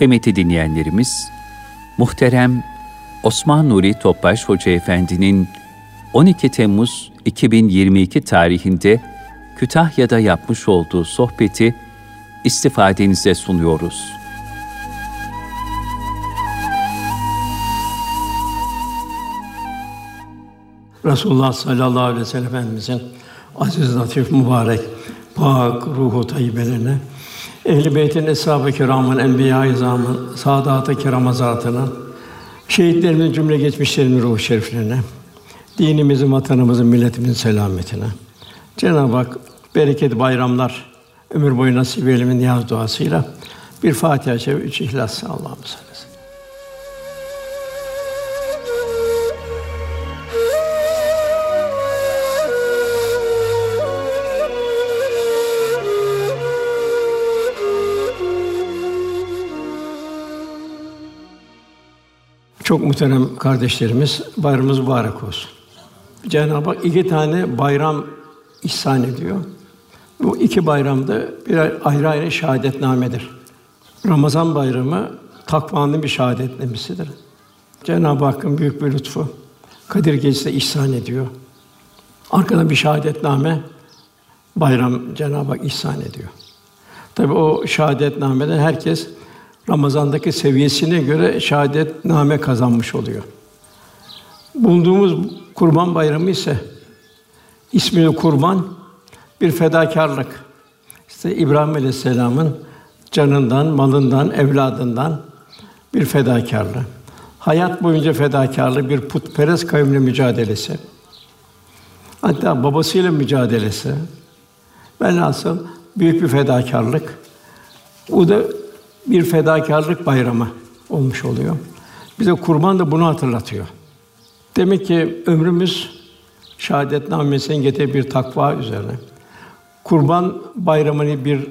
Kıymetli dinleyenlerimiz, muhterem Osman Nuri Topbaş Hoca Efendi'nin 12 Temmuz 2022 tarihinde Kütahya'da yapmış olduğu sohbeti istifadenize sunuyoruz. Resulullah sallallahu aleyhi ve sellem Efendimizin aziz, latif, mübarek, pak, ruhu tayyibelerine, Ehl-i Beyt'in eshab-ı kiramın, enbiya-i izamın, saadat-ı kiram zatına, şehitlerimizin cümle geçmişlerinin ruhu şeriflerine, dinimizin, vatanımızın, milletimizin selametine. Cenab-ı Hak bereket bayramlar ömür boyu nasip eylemin niyaz duasıyla bir Fatiha-i Şerif, üç İhlas Allah'ımız. Çok muhterem kardeşlerimiz, bayramımız mübarek olsun. Cenab-ı Hak iki tane bayram ihsan ediyor. Bu iki bayramda birer ayrı ayrı şahadetnamedir. Ramazan bayramı takvanın bir şahadetnamesidir. Cenab-ı Hakk'ın büyük bir lütfu. Kadir Gecesi'de ihsan ediyor. Arkadan bir şahadetname bayram Cenab-ı Hak ihsan ediyor. Tabi o şahadetnameden herkes Ramazan'daki seviyesine göre şahadetname kazanmış oluyor. Bulunduğumuz Kurban Bayramı ise ismi kurban bir fedakarlık. İşte İbrahim Aleyhisselam'ın canından, malından, evladından bir fedakarlığı. Hayat boyunca fedakarlığı bir putperest kavimle mücadelesi. Hatta babasıyla mücadelesi. Velhasıl büyük bir fedakarlık. O da bir fedakarlık bayramı olmuş oluyor. Bize kurban da bunu hatırlatıyor. Demek ki ömrümüz şahadetnamesinin getirdiği bir takva üzerine. Kurban bayramını bir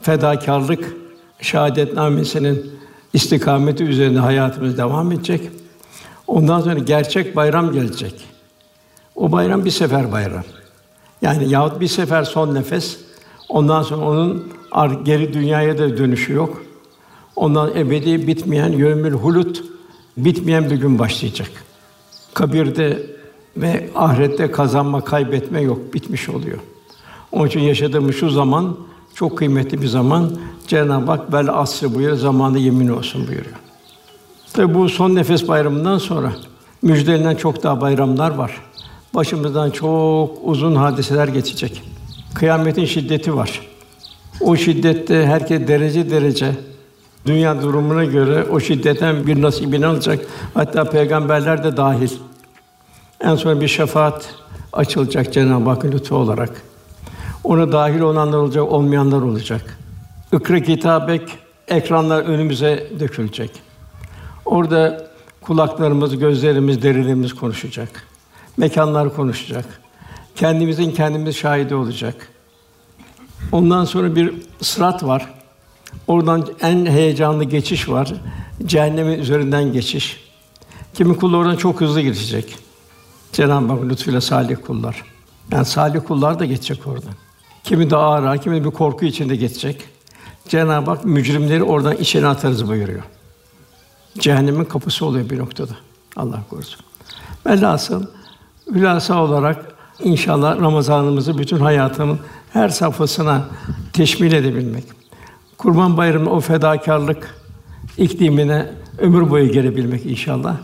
fedakarlık şahadetnamesinin istikameti üzerinde hayatımız devam edecek. Ondan sonra gerçek bayram gelecek. O bayram bir sefer bayram. Yani yahut bir sefer son nefes. Ondan sonra onun geri dünyaya da dönüşü yok. Ondan ebedi bitmeyen yömül hulut bitmeyen bir gün başlayacak. Kabirde ve ahirette kazanma, kaybetme yok, bitmiş oluyor. Onun için yaşadığımız şu zaman çok kıymetli bir zaman. Cenab-ı Hak bel asrı buyuruyor, zamanı yemin olsun buyuruyor. Tabi bu son nefes bayramından sonra müjdelenen çok daha bayramlar var. Başımızdan çok uzun hadiseler geçecek. Kıyametin şiddeti var. O şiddette herkes derece derece Dünya durumuna göre o şiddetten bir nasibini alacak. Hatta peygamberler de dahil. En son bir şefaat açılacak Cenab-ı Hakk'ın lütfu olarak. Ona dahil olanlar olacak, olmayanlar olacak. Ikra kitabek ekranlar önümüze dökülecek. Orada kulaklarımız, gözlerimiz, derilerimiz konuşacak. Mekanlar konuşacak. Kendimizin kendimiz şahidi olacak. Ondan sonra bir sırat var. Oradan en heyecanlı geçiş var. Cehennemin üzerinden geçiş. Kimi kul oradan çok hızlı geçecek. Cenab-ı Hak lütfuyla salih kullar. Yani salih kullar da geçecek oradan. Kimi daha ağır, kimi bir korku içinde geçecek. Cenab-ı Hak mücrimleri oradan içine atarız buyuruyor. Cehennemin kapısı oluyor bir noktada. Allah korusun. Velhasıl hülasa olarak inşallah Ramazanımızı bütün hayatımın her safhasına teşmil edebilmek. Kurban Bayramı o fedakarlık iklimine ömür boyu gelebilmek inşallah.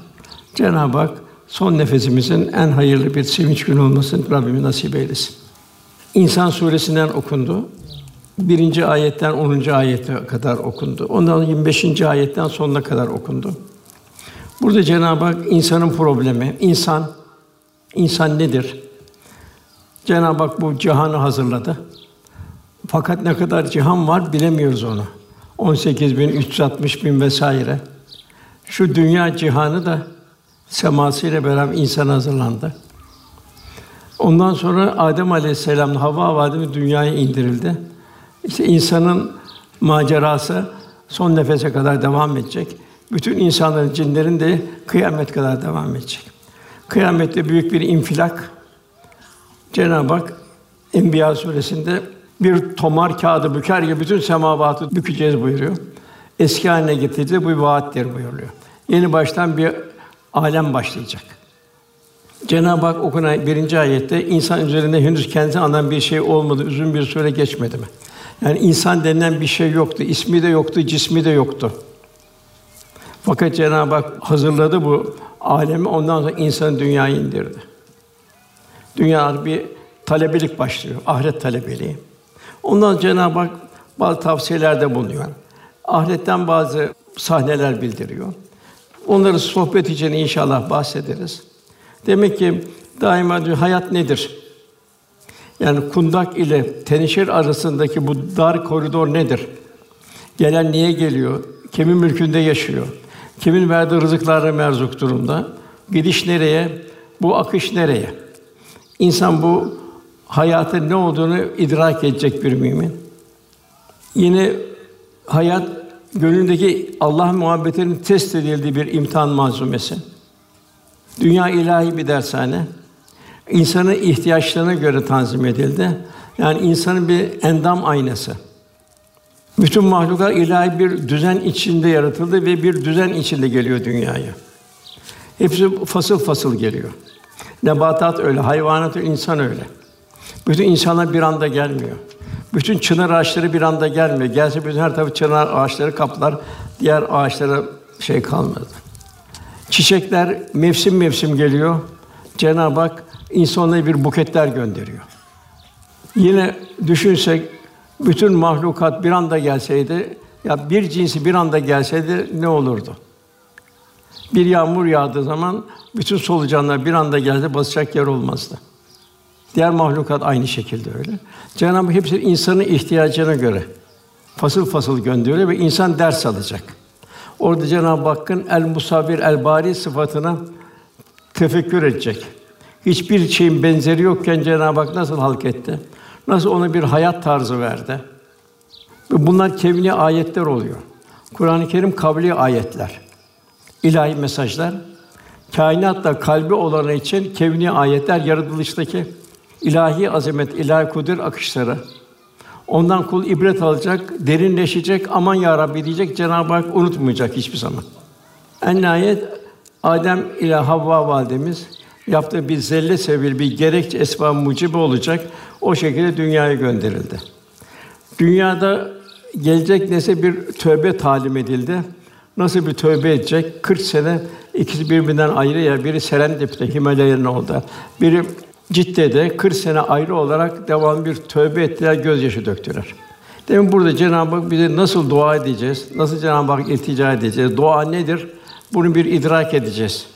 Cenab-ı Hak son nefesimizin en hayırlı bir sevinç günü olmasını Rabbimiz nasip eylesin. İnsan suresinden okundu. Birinci ayetten 10. ayete kadar okundu. Ondan 25. ayetten sonuna kadar okundu. Burada Cenab-ı Hak insanın problemi, insan, insan nedir? Cenab-ı Hak bu cihanı hazırladı. Fakat ne kadar cihan var bilemiyoruz onu. 18 bin, 360 bin vesaire. Şu dünya cihanı da semasıyla beraber insan hazırlandı. Ondan sonra Adem Aleyhisselam Havva Vadimi dünyaya indirildi. İşte insanın macerası son nefese kadar devam edecek. Bütün insanların, cinlerin de kıyamet kadar devam edecek. Kıyamette büyük bir infilak. Cenab-ı Hak Enbiya suresinde bir tomar kağıdı büker gibi bütün semavatı bükeceğiz buyuruyor. eski haline getirecek bu bir vaattir buyuruyor. Yeni baştan bir alem başlayacak. Cenab-ı Hak okunan birinci ayette insan üzerinde henüz kendisi andan bir şey olmadı, uzun bir süre geçmedi mi? Yani insan denilen bir şey yoktu, ismi de yoktu, cismi de yoktu. Fakat Cenab-ı Hak hazırladı bu alemi, ondan sonra insanı dünyaya indirdi. Dünya bir talebelik başlıyor, ahiret talebeliği. Ondan Cenab-ı Hak bazı tavsiyelerde bulunuyor. Ahiretten bazı sahneler bildiriyor. Onları sohbet için inşallah bahsederiz. Demek ki daima diyor hayat nedir? Yani kundak ile tenişir arasındaki bu dar koridor nedir? Gelen niye geliyor? Kimin mülkünde yaşıyor? Kimin verdiği rızıklarla merzuk durumda? Gidiş nereye? Bu akış nereye? İnsan bu hayatın ne olduğunu idrak edecek bir mümin. Yine hayat gönlündeki Allah muhabbetinin test edildiği bir imtihan malzumesi. Dünya ilahi bir dershane. İnsanın ihtiyaçlarına göre tanzim edildi. Yani insanın bir endam aynası. Bütün mahluklar ilahi bir düzen içinde yaratıldı ve bir düzen içinde geliyor dünyaya. Hepsi fasıl fasıl geliyor. Nebatat öyle, hayvanat öyle, insan öyle. Bütün insanlar bir anda gelmiyor. Bütün çınar ağaçları bir anda gelmiyor. Gelse bütün her tarafı çınar ağaçları kaplar, diğer ağaçlara şey kalmadı. Çiçekler mevsim mevsim geliyor. Cenab-ı Hak insanlara bir buketler gönderiyor. Yine düşünsek bütün mahlukat bir anda gelseydi, ya bir cinsi bir anda gelseydi ne olurdu? Bir yağmur yağdığı zaman bütün solucanlar bir anda gelse basacak yer olmazdı. Diğer mahlukat aynı şekilde öyle. Cenab-ı Hak hepsi insanın ihtiyacına göre fasıl fasıl gönderiyor ve insan ders alacak. Orada Cenab-ı Hakk'ın el musavvir el bari sıfatına tefekkür edecek. Hiçbir şeyin benzeri yokken Cenab-ı Hak nasıl halk etti? Nasıl ona bir hayat tarzı verdi? Ve bunlar kevni ayetler oluyor. Kur'an-ı Kerim kavli ayetler. ilahi mesajlar. Kainatta kalbi olanı için kevni ayetler yaratılıştaki ilahi azamet, ilahi kudret akışları. Ondan kul ibret alacak, derinleşecek, aman ya Rabbi diyecek, Cenab-ı Hak unutmayacak hiçbir zaman. En nihayet Adem ile Havva validemiz yaptığı bir zelle sebebi bir gerekçe esbab mucibi olacak. O şekilde dünyaya gönderildi. Dünyada gelecek nesil bir tövbe talim edildi. Nasıl bir tövbe edecek? 40 sene ikisi birbirinden ayrı ya biri Serendip'te Himalayaların oldu. Biri Cidde'de 40 sene ayrı olarak devam bir tövbe ettiler, gözyaşı döktüler. Demin burada Cenab-ı Hak bize nasıl dua edeceğiz? Nasıl Cenab-ı Hak iltica edeceğiz? Dua nedir? Bunu bir idrak edeceğiz.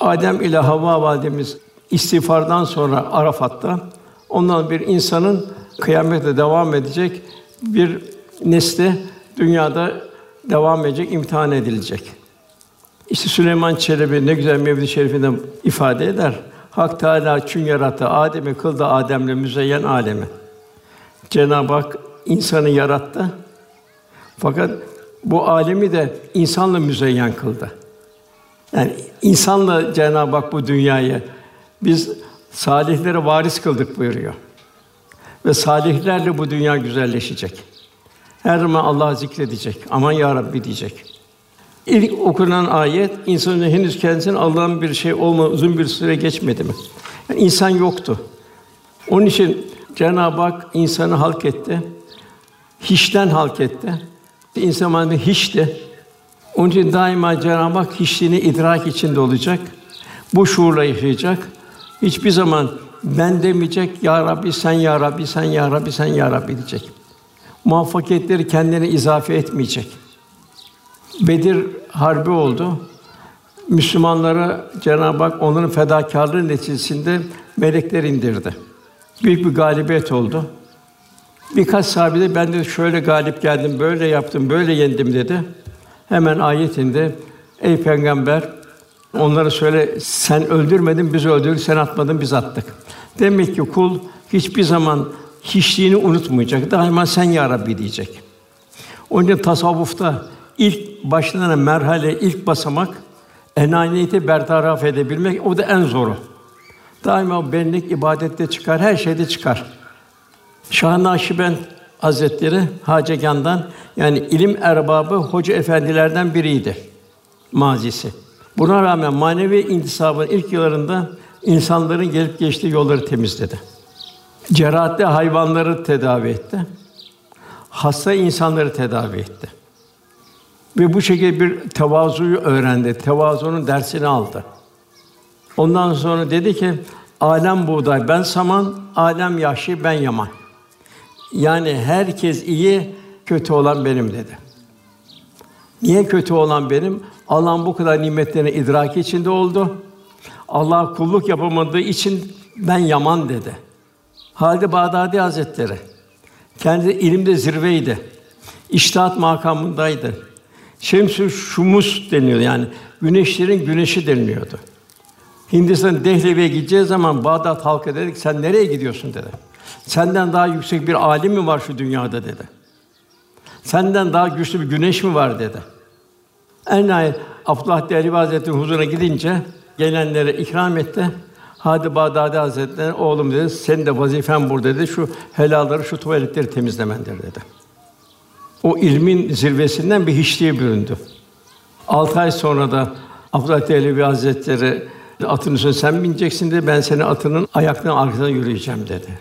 Adem ile Havva validemiz istiğfardan sonra Arafat'ta ondan bir insanın kıyamete devam edecek bir nesli dünyada devam edecek, imtihan edilecek. İşte Süleyman Çelebi ne güzel Mevlid-i Şerif'inde ifade eder. Hak Teâlâ çün yarattı Adem'i kıldı Adem'le müzeyyen alemi. Cenab-ı Hak insanı yarattı. Fakat bu alemi de insanla müzeyyen kıldı. Yani insanla Cenab-ı Hak bu dünyayı biz salihlere varis kıldık buyuruyor. Ve salihlerle bu dünya güzelleşecek. Her zaman Allah'ı zikredecek. Aman ya Rabbi diyecek. İlk okunan ayet insanın henüz kendisine Allah'ın bir şey olma uzun bir süre geçmedi mi? Yani insan yoktu. Onun için Cenab-ı Hak insanı halk etti. Hiçten halk etti. İnsan madem hiçti. Onun için daima Cenab-ı Hak hiçliğini idrak içinde olacak. Bu şuurla yaşayacak. Hiçbir zaman ben demeyecek, Ya Rabbi sen Ya Rabbi sen Ya Rabbi sen Ya Rabbi diyecek. Muvaffakiyetleri kendine izafe etmeyecek. Bedir harbi oldu. Müslümanlara Cenab-ı Hak onların fedakarlığı neticesinde melekler indirdi. Büyük bir galibiyet oldu. Birkaç sahabe de ben de şöyle galip geldim, böyle yaptım, böyle yendim dedi. Hemen ayetinde ey peygamber onlara söyle sen öldürmedin biz öldürdük, sen atmadın biz attık. Demek ki kul hiçbir zaman hiçliğini unutmayacak. Daima sen ya Rabbi diyecek. Onun için tasavvufta ilk başlanan merhale, ilk basamak enaniyeti bertaraf edebilmek o da en zoru. Daima benlik ibadette çıkar, her şeyde çıkar. Şah Nakşibend Hazretleri Hacegan'dan yani ilim erbabı hoca efendilerden biriydi mazisi. Buna rağmen manevi intisabın ilk yıllarında insanların gelip geçtiği yolları temizledi. Cerahatte hayvanları tedavi etti. Hasta insanları tedavi etti. Ve bu şekilde bir tevazuyu öğrendi. Tevazunun dersini aldı. Ondan sonra dedi ki, alem buğday, ben saman, alem yahşi, ben yaman. Yani herkes iyi, kötü olan benim dedi. Niye kötü olan benim? Allah'ın bu kadar nimetlerini idraki içinde oldu. Allah kulluk yapamadığı için ben yaman dedi. Halide Bağdadi Hazretleri kendi ilimde zirveydi. İştihat makamındaydı. Şemsü Şumus deniyor yani güneşlerin güneşi deniliyordu. Hindistan Dehlevi'ye gideceği zaman Bağdat halkı dedik sen nereye gidiyorsun dedi. Senden daha yüksek bir alim mi var şu dünyada dedi. Senden daha güçlü bir güneş mi var dedi. En nihayet Abdullah Dehlevi Hazretleri'nin huzuruna gidince gelenlere ikram etti. Hadi Bağdadi Hazretleri oğlum dedi, senin de vazifen burada dedi. Şu helalları, şu tuvaletleri temizlemendir dedi. O ilmin zirvesinden bir hiçliğe büründü. Altı ay sonra da Abdullah Dehlevi Hazretleri atın üstüne sen bineceksin dedi. Ben senin atının ayaklarının arkasına yürüyeceğim dedi.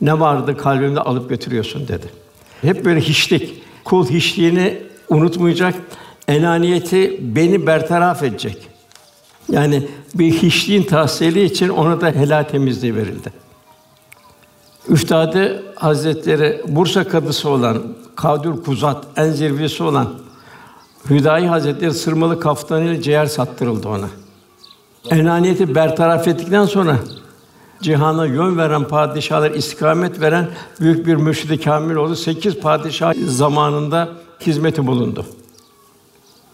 Ne vardı kalbimde alıp götürüyorsun dedi. Hep böyle hiçlik, kul hiçliğini unutmayacak, enaniyeti beni bertaraf edecek. Yani bir hiçliğin tahsili için ona da helal temizliği verildi. Üstadı Hazretleri Bursa kadısı olan Kadir Kuzat en zirvesi olan Hüdayi Hazretleri sırmalı kaftanıyla ciğer sattırıldı ona. Enaniyeti bertaraf ettikten sonra cihana yön veren padişahlar istikamet veren büyük bir mürşid-i kamil oldu. Sekiz padişah zamanında hizmeti bulundu.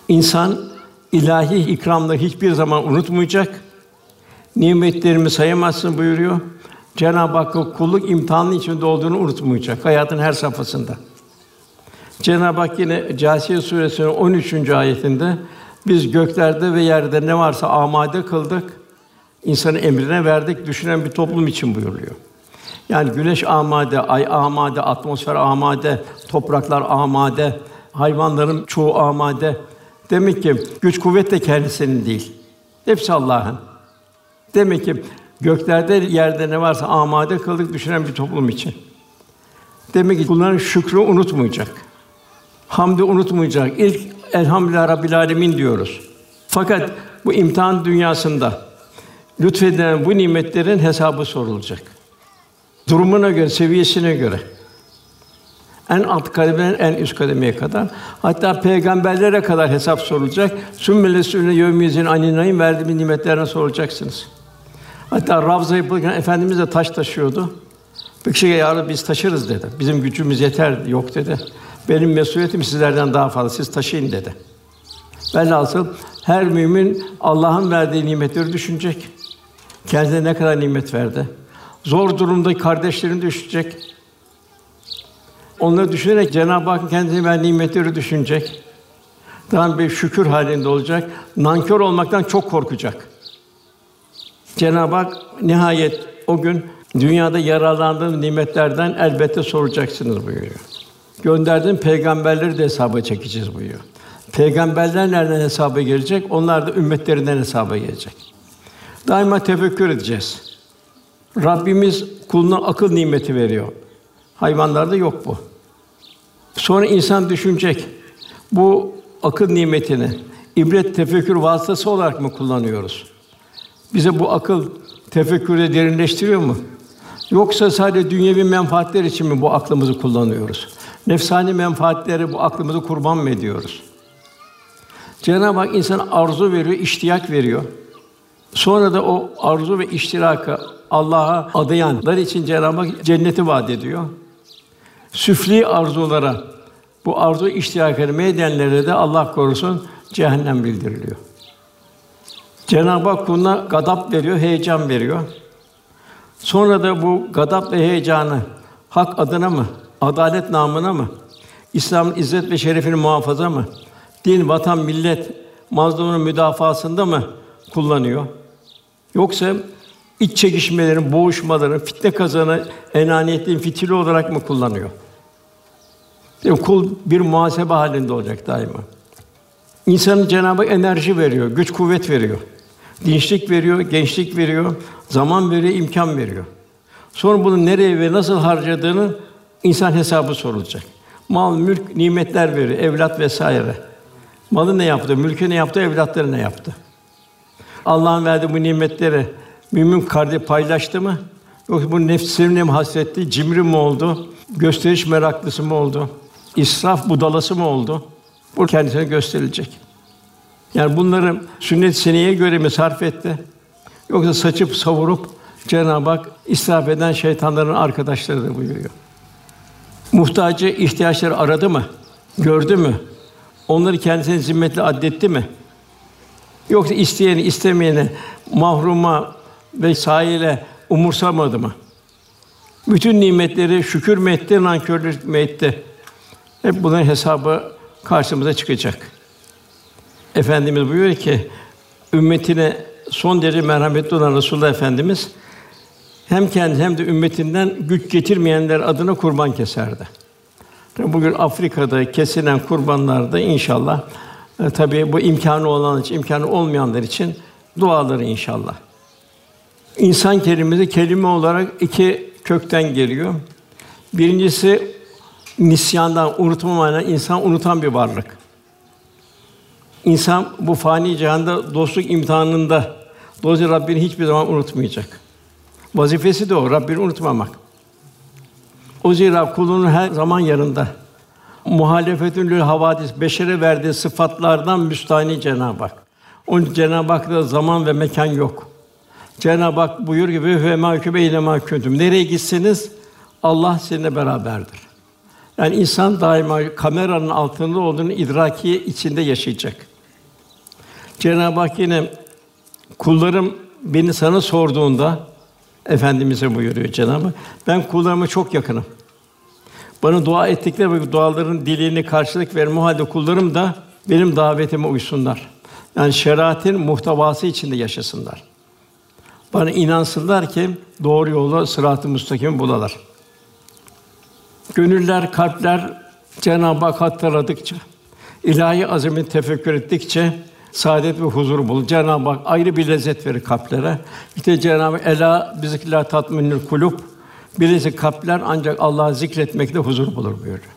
İnsan ilahi ikramları hiçbir zaman unutmayacak. Nimetlerimi sayamazsın buyuruyor. Cenab-ı Hakk'ın kulluk imtihanı içinde olduğunu unutmayacak hayatın her safhasında. Cenab-ı Hak yine Câsiye suresinin 13. ayetinde biz göklerde ve yerde ne varsa amade kıldık. İnsanı emrine verdik, düşünen bir toplum için buyuruyor. Yani güneş amade, ay amade, atmosfer amade, topraklar amade, hayvanların çoğu amade. Demek ki güç kuvvet de kendisinin değil. Hepsi Allah'ın. Demek ki göklerde yerde ne varsa amade kıldık düşünen bir toplum için. Demek ki bunların şükrü unutmayacak. Hamdi unutmayacak. İlk elhamdülillah rabbil alemin diyoruz. Fakat bu imtihan dünyasında lütfedilen bu nimetlerin hesabı sorulacak. Durumuna göre, seviyesine göre. En alt kademeden en üst kademeye kadar. Hatta peygamberlere kadar hesap sorulacak. Sümmele yevmiyezin aninayın verdiğimiz nimetlerine sorulacaksınız. Hatta Ravza yapılırken Efendimiz de taş taşıyordu. Bir kişi ya biz taşırız dedi. Bizim gücümüz yeter yok dedi. Benim mesuliyetim sizlerden daha fazla. Siz taşıyın dedi. Velhasıl her mümin Allah'ın verdiği nimetleri düşünecek. Kendine ne kadar nimet verdi. Zor durumda kardeşlerini düşünecek. Onları düşünerek Cenab-ı Hak kendine verdiği nimetleri düşünecek. Tam bir şükür halinde olacak. Nankör olmaktan çok korkacak. Cenab-ı Hak nihayet o gün dünyada yararlandığın nimetlerden elbette soracaksınız buyuruyor. Gönderdiğim peygamberleri de hesaba çekeceğiz buyuruyor. Peygamberler nereden hesaba gelecek? Onlar da ümmetlerinden hesaba gelecek. Daima tefekkür edeceğiz. Rabbimiz kuluna akıl nimeti veriyor. Hayvanlarda yok bu. Sonra insan düşünecek. Bu akıl nimetini ibret tefekkür vasıtası olarak mı kullanıyoruz? Bize bu akıl tefekkürü derinleştiriyor mu? Yoksa sadece dünyevi menfaatler için mi bu aklımızı kullanıyoruz? Nefsani menfaatleri bu aklımızı kurban mı ediyoruz? Cenab-ı Hak insana arzu veriyor, iştiyak veriyor. Sonra da o arzu ve iştirakı Allah'a adayanlar için Cenab-ı Hak cenneti vaat ediyor. Süfli arzulara bu arzu iştiyakını medenlere de Allah korusun cehennem bildiriliyor. Cenab-ı Hak kuluna gadap veriyor, heyecan veriyor. Sonra da bu gadap ve heyecanı hak adına mı, adalet namına mı, İslam'ın izzet ve şerefini muhafaza mı, din, vatan, millet mazlumunun müdafasında mı kullanıyor? Yoksa iç çekişmelerin, boğuşmaların, fitne kazanı enaniyetin fitili olarak mı kullanıyor? Değil mi? Kul bir muhasebe halinde olacak daima. İnsanın Cenabı Hak enerji veriyor, güç kuvvet veriyor. Dinçlik veriyor, gençlik veriyor, zaman veriyor, imkan veriyor. Sonra bunu nereye ve nasıl harcadığını insan hesabı sorulacak. Mal, mülk, nimetler veriyor, evlat vesaire. Malı ne yaptı, mülkü ne yaptı, evlatları ne yaptı? Allah'ın verdiği bu nimetleri mümin kardeş paylaştı mı? Yoksa bu nefsine mi hasretti, cimri mi oldu, gösteriş meraklısı mı oldu, israf budalası mı oldu? Bu kendisine gösterilecek. Yani bunları sünnet seneye göre mi sarf etti? Yoksa saçıp savurup Cenab-ı Hak israf eden şeytanların arkadaşları da buyuruyor. Muhtacı ihtiyaçları aradı mı? Gördü mü? Onları kendisine zimmetli addetti mi? Yoksa isteyeni, istemeyeni mahruma ve sahile umursamadı mı? Bütün nimetleri şükür mü etti, nankörlük mü etti? Hep bunların hesabı karşımıza çıkacak. Efendimiz buyuruyor ki ümmetine son derece merhametli olan Resulullah Efendimiz hem kendi hem de ümmetinden güç getirmeyenler adına kurban keserdi. Bugün Afrika'da kesilen kurbanlarda inşallah e, tabii bu imkanı olan için, imkanı olmayanlar için duaları inşallah. İnsan kelimesi kelime olarak iki kökten geliyor. Birincisi nisyandan, unutma manasında insan unutan bir varlık. İnsan bu fani cihanda dostluk imtihanında dolayısıyla Rabbini hiçbir zaman unutmayacak. Vazifesi de o, Rabbini unutmamak. O zira kulunun her zaman yanında. Muhalefetün lil havadis beşere verdiği sıfatlardan müstahni Cenab-ı Hak. Onun Cenab-ı Hak'ta zaman ve mekan yok. Cenab-ı Hak buyur gibi ve mahkûbe ile mahkûdüm. Nereye gitseniz Allah sizinle beraberdir. Yani insan daima kameranın altında olduğunu idraki içinde yaşayacak. Cenab-ı Hak yine kullarım beni sana sorduğunda efendimize buyuruyor Cenab-ı Hak. Ben kullarıma çok yakınım. Bana dua ettikleri ve duaların dilini karşılık verme halde kullarım da benim davetime uysunlar. Yani şeriatin muhtevası içinde yaşasınlar. Bana inansınlar ki doğru yolu sırat-ı müstakim bulalar. Gönüller, kalpler Cenab-ı Hak hatırladıkça, ilahi azamet tefekkür ettikçe saadet ve huzur bulur. Cenab-ı Hak ayrı bir lezzet verir kalplere. İşte Cenab-ı ela bizikla tatminül kulub Birisi kalpler ancak Allah'ı zikretmekle huzur bulur buyuruyor.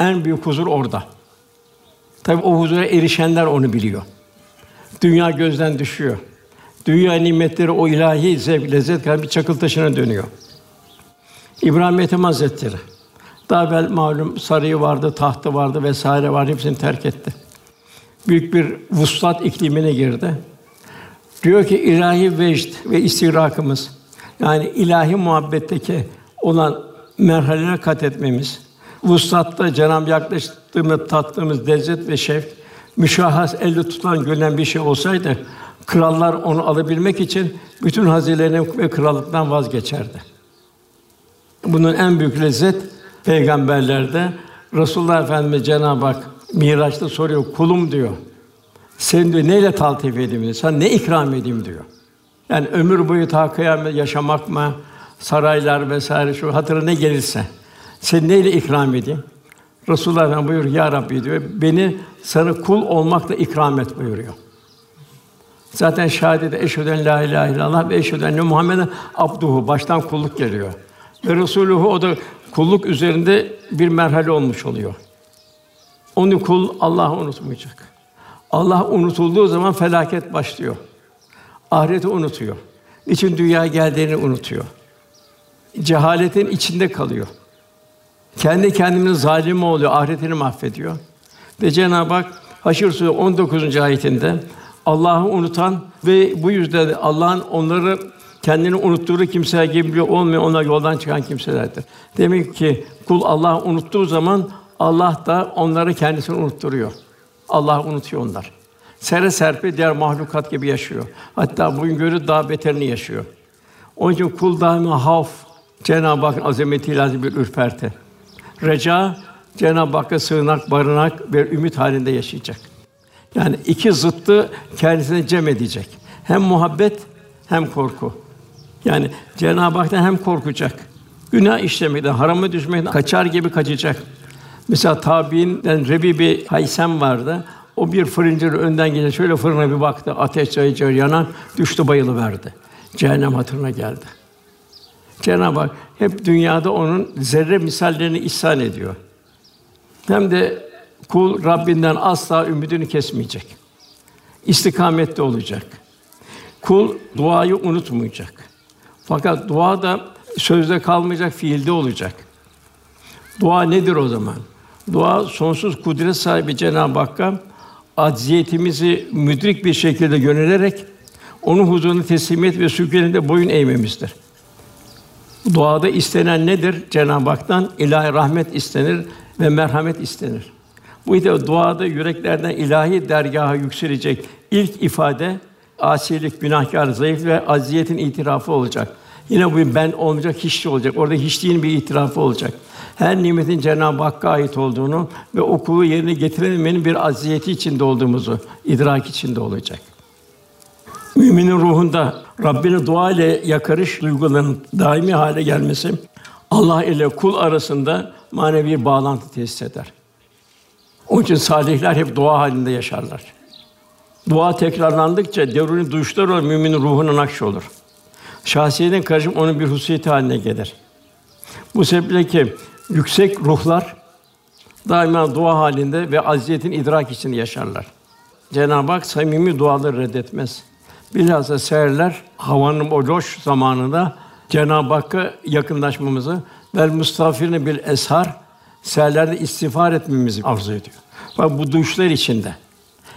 En büyük huzur orada. Tabii o huzura erişenler onu biliyor. Dünya gözden düşüyor. Dünya nimetleri o ilahi zevk, lezzet kadar bir çakıl taşına dönüyor. İbrahim Ethem Hazretleri daha evvel malum sarayı vardı, tahtı vardı vesaire vardı hepsini terk etti. Büyük bir vuslat iklimine girdi. Diyor ki ilahi vecd ve istigrakımız yani ilahi muhabbetteki olan merhalelere kat etmemiz, vuslatta Cenab-ı yaklaştığımız, tattığımız lezzet ve şevk, müşahhas elde tutan görülen bir şey olsaydı, krallar onu alabilmek için bütün hazinelerini ve krallıktan vazgeçerdi. Bunun en büyük lezzet peygamberlerde Resulullah Efendimiz Cenab-ı Hak Miraç'ta soruyor, kulum diyor. Sen diyor neyle taltif edeyim diyor. Sen ne ikram edeyim diyor. Yani ömür boyu ta kıyamet yaşamak mı, saraylar vesaire şu hatıra ne gelirse. Sen neyle ikram edeyim? Resulullah Efendimiz buyuruyor, Ya Rabbi diyor, beni sana kul olmakla ikram et buyuruyor. Zaten şahadete eşheden la ilahe illallah ve eşheden Muhammeden abduhu baştan kulluk geliyor. Ve Resuluhu o da kulluk üzerinde bir merhale olmuş oluyor. Onu kul Allah'ı unutmayacak. Allah unutulduğu zaman felaket başlıyor. Ahireti unutuyor. İçin dünya geldiğini unutuyor. Cehaletin içinde kalıyor. Kendi kendinin zalimi oluyor, ahiretini mahvediyor. Ve Cenab-ı Hak Haşr Suresi 19. ayetinde Allah'ı unutan ve bu yüzden Allah'ın onları kendini unuttuğu kimseler gibi olmuyor, ona yoldan çıkan kimselerdir. Demek ki kul Allah'ı unuttuğu zaman Allah da onları kendisini unutturuyor. Allah unutuyor onlar. Sere serpe diğer mahlukat gibi yaşıyor. Hatta bugün görü daha beterini yaşıyor. Onun için kul daima havf, Cenab-ı Hakk'ın azametiyle bir ürperti. Reca, Cenab-ı Hakk'a sığınak, barınak ve ümit halinde yaşayacak. Yani iki zıttı kendisine cem edecek. Hem muhabbet hem korku. Yani Cenab-ı Hak'tan hem korkacak. Günah işlemekten, harama düşmekten kaçar gibi kaçacak. Mesela tabiinden Rebi bir Haysem vardı. O bir fırıncı önden gelince şöyle fırına bir baktı. Ateş çayı çayı yanan düştü bayılıverdi. Cehennem hatırına geldi. Cenab-ı Hak hep dünyada onun zerre misallerini ihsan ediyor. Hem de kul Rabbinden asla ümidini kesmeyecek. İstikamette olacak. Kul duayı unutmayacak. Fakat dua da sözde kalmayacak, fiilde olacak. Dua nedir o zaman? Dua sonsuz kudret sahibi Cenab-ı Hakk'a acziyetimizi müdrik bir şekilde yönelerek onun huzuruna teslimiyet ve sükunetinde boyun eğmemizdir. Duada istenen nedir? Cenab-ı Hak'tan ilahi rahmet istenir ve merhamet istenir. Bu ise duada yüreklerden ilahi dergaha yükselecek ilk ifade asilik, günahkar, zayıf ve aziyetin itirafı olacak. Yine bu ben olmayacak, hiçli olacak. Orada hiçliğin bir itirafı olacak. Her nimetin Cenab-ı Hakk'a ait olduğunu ve okulu yerine getirememenin bir aziyeti içinde olduğumuzu idrak içinde olacak. Müminin ruhunda Rabbine dua ile yakarış duygularının daimi hale gelmesi Allah ile kul arasında manevi bir bağlantı tesis eder. Onun için salihler hep dua halinde yaşarlar. Dua tekrarlandıkça deruni duyuşlar olur, müminin ruhuna nakş olur. Şahsiyetin karışım onun bir hususiyeti haline gelir. Bu sebeple ki yüksek ruhlar daima dua halinde ve aziyetin idrak içinde yaşarlar. Cenab-ı Hak samimi duaları reddetmez. Bilhassa seherler havanın o loş zamanında Cenab-ı Hakk'a yakınlaşmamızı ve mustafirine bil eshar seherlerde istiğfar etmemizi arzu ediyor. Bak bu duşlar içinde.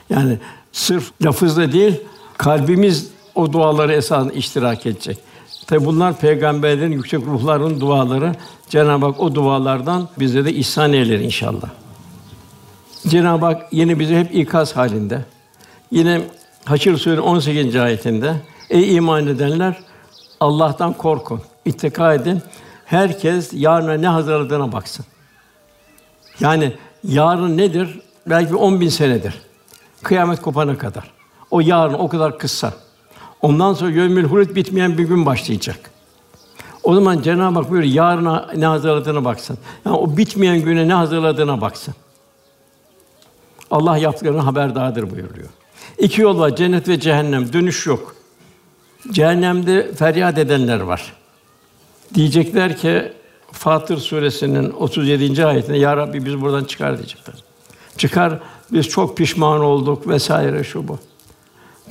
Yani sırf lafızla değil, kalbimiz o duaları esasında iştirak edecek. Tabi bunlar peygamberlerin yüksek ruhların duaları. Cenab-ı Hak o dualardan bize de ihsan eyler inşallah. Cenab-ı Hak yine bizi hep ikaz halinde. Yine Haşr Sûresi 18. ayetinde Ey iman edenler Allah'tan korkun, ittika edin. Herkes yarına ne hazırladığına baksın. Yani yarın nedir? Belki on bin senedir. Kıyamet kopana kadar. O yarın o kadar kısa. Ondan sonra yevmül hulut bitmeyen bir gün başlayacak. O zaman Cenab-ı Hak buyuruyor, yarına ne hazırladığına baksın. Yani o bitmeyen güne ne hazırladığına baksın. Allah yaptıklarının haberdardır buyuruyor. İki yol var, cennet ve cehennem. Dönüş yok. Cehennemde feryat edenler var. Diyecekler ki Fatır suresinin 37. ayetinde ya Rabbi biz buradan çıkar diyecekler. Çıkar biz çok pişman olduk vesaire şu bu.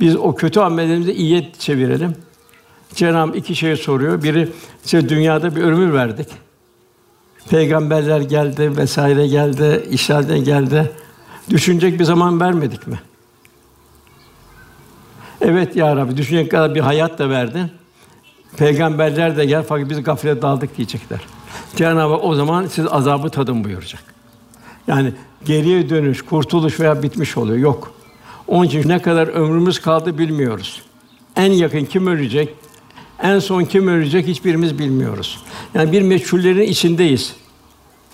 Biz o kötü amellerimizi iyiye çevirelim. Cenab-ı iki şey soruyor. Biri işte dünyada bir ömür verdik. Peygamberler geldi vesaire geldi, işlerden geldi. Düşünecek bir zaman vermedik mi? Evet ya Rabbi, düşünecek kadar bir hayat da verdin. Peygamberler de gel fakat biz gaflete daldık diyecekler. Cenab-ı o zaman siz azabı tadın buyuracak. Yani geriye dönüş, kurtuluş veya bitmiş oluyor. Yok. Onun için ne kadar ömrümüz kaldı bilmiyoruz. En yakın kim ölecek? En son kim ölecek hiçbirimiz bilmiyoruz. Yani bir meçhullerin içindeyiz.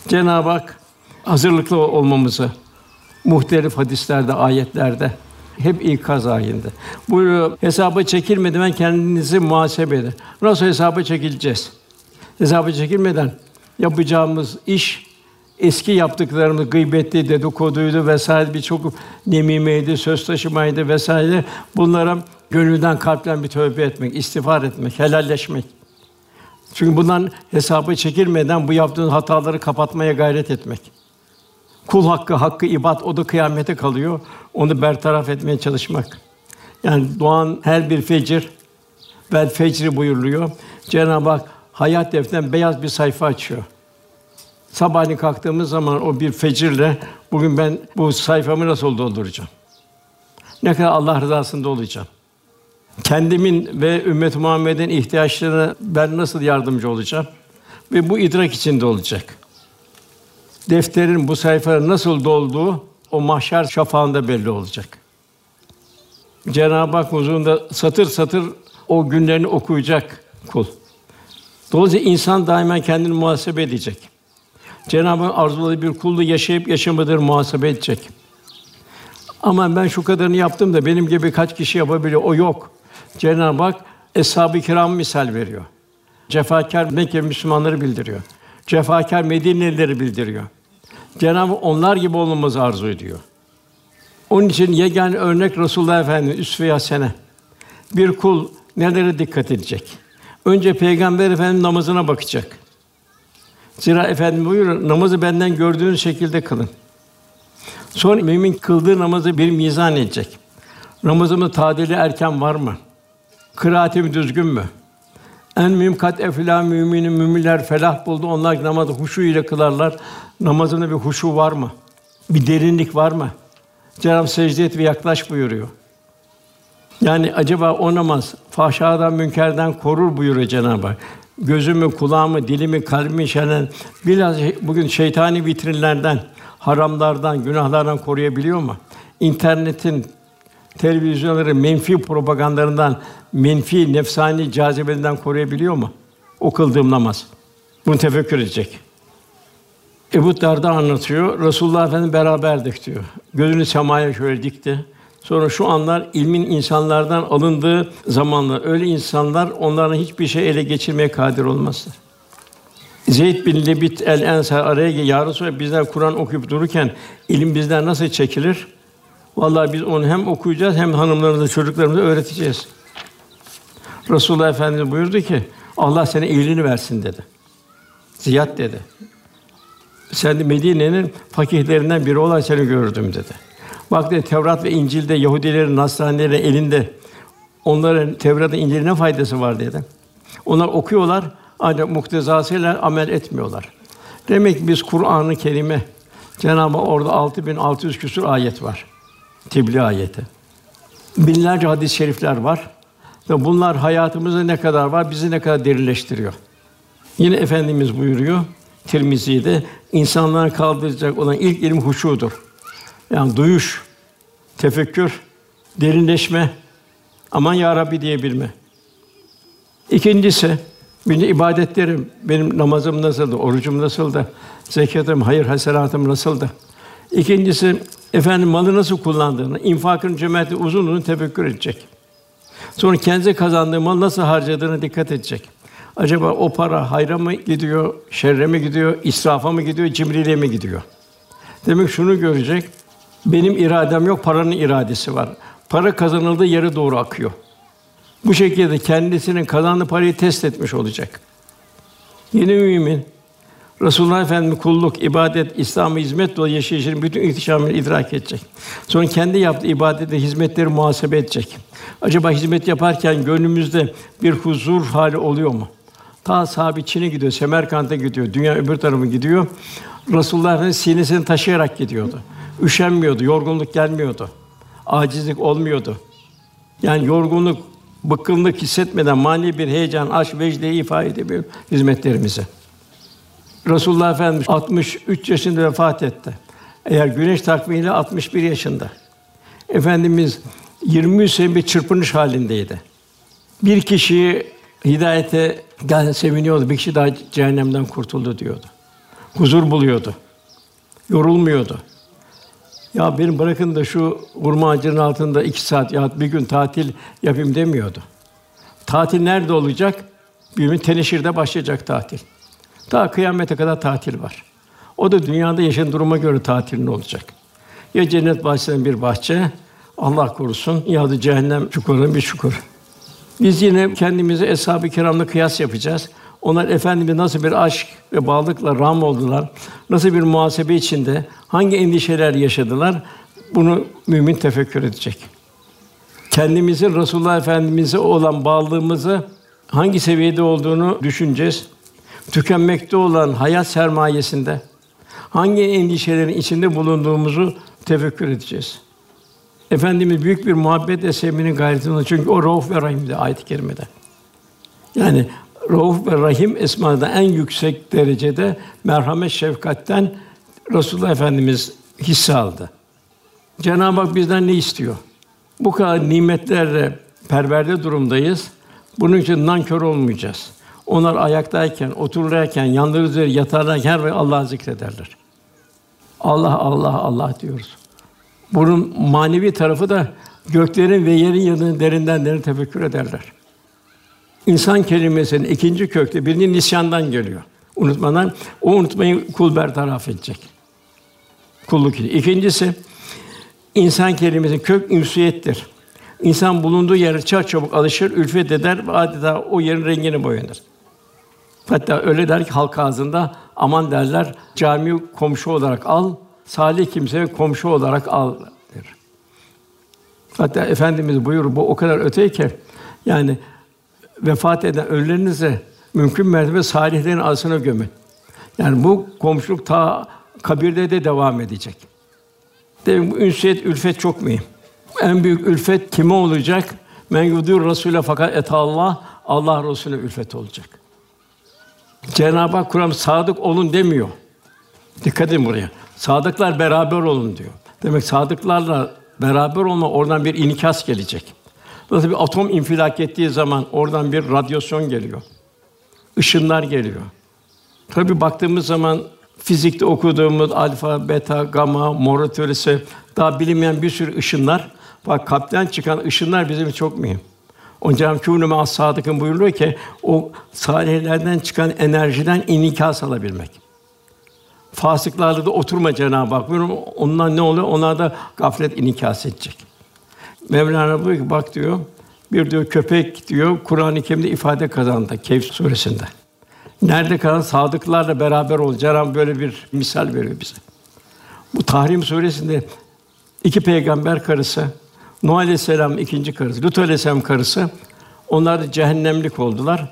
Cenab-ı Hak hazırlıklı olmamızı muhtelif hadislerde, ayetlerde hep ikaz ayinde. Buyuruyor, hesaba çekilmeden kendinizi muhasebe edin. Nasıl hesaba çekileceğiz? Hesaba çekilmeden yapacağımız iş eski yaptıklarımız gıybetti, dedikoduydu vesaire birçok nemimeydi, söz taşımaydı vesaire. Bunlara gönülden kalpten bir tövbe etmek, istiğfar etmek, helalleşmek. Çünkü bundan hesabı çekilmeden bu yaptığın hataları kapatmaya gayret etmek. Kul hakkı, hakkı ibat o da kıyamete kalıyor. Onu bertaraf etmeye çalışmak. Yani doğan her bir fecir vel fecri buyuruluyor. Cenab-ı Hak hayat defterinden beyaz bir sayfa açıyor. Sabahleyin kalktığımız zaman o bir fecirle bugün ben bu sayfamı nasıl dolduracağım? Ne kadar Allah rızasında olacağım? Kendimin ve ümmet Muhammed'in ihtiyaçlarına ben nasıl yardımcı olacağım? Ve bu idrak içinde olacak. Defterin bu sayfaların nasıl dolduğu o mahşer şafağında belli olacak. Cenab-ı Hak huzurunda satır satır o günlerini okuyacak kul. Dolayısıyla insan daima kendini muhasebe edecek. Cenab-ı Hak arzuladığı bir kullu yaşayıp yaşamadır muhasebe edecek. Ama ben şu kadarını yaptım da benim gibi kaç kişi yapabiliyor? O yok. Cenab-ı Hak eshab-ı kiram misal veriyor. Cefakar Mekke Müslümanları bildiriyor. Cefakar Medinelileri bildiriyor. Cenab-ı onlar gibi olmamızı arzu ediyor. Onun için yegane örnek Resulullah Efendimiz üsve-i hasene. Bir kul nelere dikkat edecek? Önce Peygamber Efendimiz namazına bakacak. Zira Efendimiz buyuruyor, namazı benden gördüğünüz şekilde kılın. Sonra mümin kıldığı namazı bir mizan edecek. Namazımın tadili erken var mı? Kıraatim düzgün mü? En mühim kat efla müminin müminler felah buldu. Onlar namazı huşu ile kılarlar. Namazında bir huşu var mı? Bir derinlik var mı? Cenab-ı secde et ve yaklaş buyuruyor. Yani acaba o namaz fahşadan, münkerden korur buyuruyor Cenab-ı Hak. Gözümü, kulağımı, dilimi, kalbimi şenen biraz bugün şeytani vitrinlerden, haramlardan, günahlardan koruyabiliyor mu? İnternetin, televizyonların menfi propagandalarından, menfi nefsani cazibeden koruyabiliyor mu? O kıldığım namaz. Bunu tefekkür edecek. Ebu Darda anlatıyor. Resulullah Efendimiz beraberdik diyor. Gözünü semaya şöyle dikti. Sonra şu anlar ilmin insanlardan alındığı zamanlar. Öyle insanlar onların hiçbir şey ele geçirmeye kadir olmazlar. Zeyd bin Lebit el Ensar araya gel. Ya Resulallah bizler Kur'an okuyup dururken ilim bizden nasıl çekilir? Vallahi biz onu hem okuyacağız hem hanımlarımıza, çocuklarımıza öğreteceğiz. Resulullah Efendimiz buyurdu ki Allah sana iyiliğini versin dedi. Ziyad dedi. Sen de Medine'nin fakihlerinden biri olan seni gördüm dedi. Dedi Tevrat ve İncil'de Yahudilerin, Nasranilerin elinde onların Tevrat'ın İncil'in ne faydası var dedi. Onlar okuyorlar ancak muktezasıyla amel etmiyorlar. Demek ki biz Kur'an-ı Kerim'e Cenab-ı Hak orada 6600 küsur ayet var. Tebliğ ayeti. Binlerce hadis-i şerifler var. Ve bunlar hayatımızda ne kadar var, bizi ne kadar derinleştiriyor. Yine efendimiz buyuruyor Tirmizi'de insanlara kaldıracak olan ilk ilim huşudur. Yani duyuş, tefekkür, derinleşme, aman ya Rabbi diyebilme. İkincisi, benim ibadetlerim, benim namazım nasıldı, orucum nasıldı, zekatım, hayır hasenatım nasıldı? İkincisi, efendim malı nasıl kullandığını, infakın cömertliği uzunluğunu tefekkür edecek. Sonra kendi kazandığı mal nasıl harcadığını dikkat edecek. Acaba o para hayra mı gidiyor, şerre mi gidiyor, israfa mı gidiyor, cimriliğe mi gidiyor? Demek şunu görecek. Benim iradem yok, paranın iradesi var. Para kazanıldığı yere doğru akıyor. Bu şekilde kendisinin kazandığı parayı test etmiş olacak. Yeni mümin Resulullah Efendimiz kulluk, ibadet, İslam'a hizmet dolu yaşayışının bütün ihtişamını idrak edecek. Sonra kendi yaptığı ibadete, hizmetleri muhasebe edecek. Acaba hizmet yaparken gönlümüzde bir huzur hali oluyor mu? Ta sahabi Çin'e gidiyor, Semerkant'a gidiyor, dünya öbür tarafı gidiyor. Resulullah Efendimiz sinesini taşıyarak gidiyordu. Üşenmiyordu, yorgunluk gelmiyordu. Acizlik olmuyordu. Yani yorgunluk, bıkkınlık hissetmeden mani bir heyecan, aşk, vecdeyi ifade ediyor hizmetlerimize. Resulullah Efendimiz 63 yaşında vefat etti. Eğer güneş takvimiyle 61 yaşında. Efendimiz 23 sene bir çırpınış halindeydi. Bir kişiyi hidayete gel seviniyordu. Bir kişi daha cehennemden kurtuldu diyordu. Huzur buluyordu. Yorulmuyordu. Ya benim bırakın da şu hurma ağacının altında iki saat ya bir gün tatil yapayım demiyordu. Tatil nerede olacak? Bir gün Teneşir'de başlayacak tatil. Daha kıyamete kadar tatil var. O da dünyada yaşayan duruma göre tatilin olacak. Ya cennet bahçesinden bir bahçe, Allah korusun, ya da cehennem çukurunun bir çukur. Biz yine kendimizi eshab-ı kiramla kıyas yapacağız. Onlar efendimiz nasıl bir aşk ve bağlılıkla ram oldular, nasıl bir muhasebe içinde, hangi endişeler yaşadılar, bunu mümin tefekkür edecek. Kendimizin Resulullah Efendimize olan bağlılığımızı hangi seviyede olduğunu düşüneceğiz. Tükenmekte olan hayat sermayesinde hangi endişelerin içinde bulunduğumuzu tefekkür edeceğiz. Efendimiz büyük bir muhabbet ve sevginin gayretinde çünkü o Rauf ve Rahim'de ayet-i kerimede. Yani Rauf ve Rahim esmada en yüksek derecede merhamet, şefkatten Resulullah Efendimiz hisse aldı. Cenab-ı Hak bizden ne istiyor? Bu kadar nimetlerle perverde durumdayız. Bunun için nankör olmayacağız. Onlar ayaktayken, otururken, yanları üzeri yatarlarken her Allah'ı zikrederler. Allah Allah Allah diyoruz. Bunun manevi tarafı da göklerin ve yerin yanını derinden derin tefekkür ederler. İnsan kelimesinin ikinci kökte birini nisyandan geliyor. Unutmadan o unutmayı kul bertaraf edecek. kulluk ediyor. İkincisi insan kelimesinin kök ünsiyettir. İnsan bulunduğu yere çabuk alışır, ülfet eder ve adeta o yerin rengini boyanır. Hatta öyle der ki halk ağzında aman derler camiyi komşu olarak al, salih kimseye komşu olarak al der. Hatta efendimiz buyurur bu o kadar öte ki yani vefat eden ölülerinize mümkün mertebe salihlerin arasına gömün. Yani bu komşuluk ta kabirde de devam edecek. Demek bu ünsiyet, ülfet çok mühim. En büyük ülfet kime olacak? Men yudur Rasûle fakat et Allah Allah Resulüne ülfet olacak. Cenab-ı Hak Kur'an sadık olun demiyor. Dikkat edin buraya. Sadıklar beraber olun diyor. Demek sadıklarla beraber olma oradan bir inikas gelecek. Nasıl bir atom infilak ettiği zaman oradan bir radyasyon geliyor. Işınlar geliyor. Tabi baktığımız zaman fizikte okuduğumuz alfa, beta, gamma, mor teorisi daha bilinmeyen bir sürü ışınlar. Bak kalpten çıkan ışınlar bizim çok mühim. İçin kûnû mâ sadıkın buyuruyor ki o salihlerden çıkan enerjiden inikas alabilmek. Fasıklarla da oturma Cenab-ı Hak. Buyuruyor, onlar ne oluyor? Onlar da gaflet inikas edecek. Mevlana buyuruyor ki bak diyor bir diyor köpek diyor Kur'an-ı Kerim'de ifade kazandı Kehf suresinde. Nerede kalan sadıklarla beraber ol. Cenab-ı böyle bir misal veriyor bize. Bu Tahrim suresinde iki peygamber karısı, Nuh aleyhisselam ikinci karısı, Lut aleyhisselam karısı onlar cehennemlik oldular.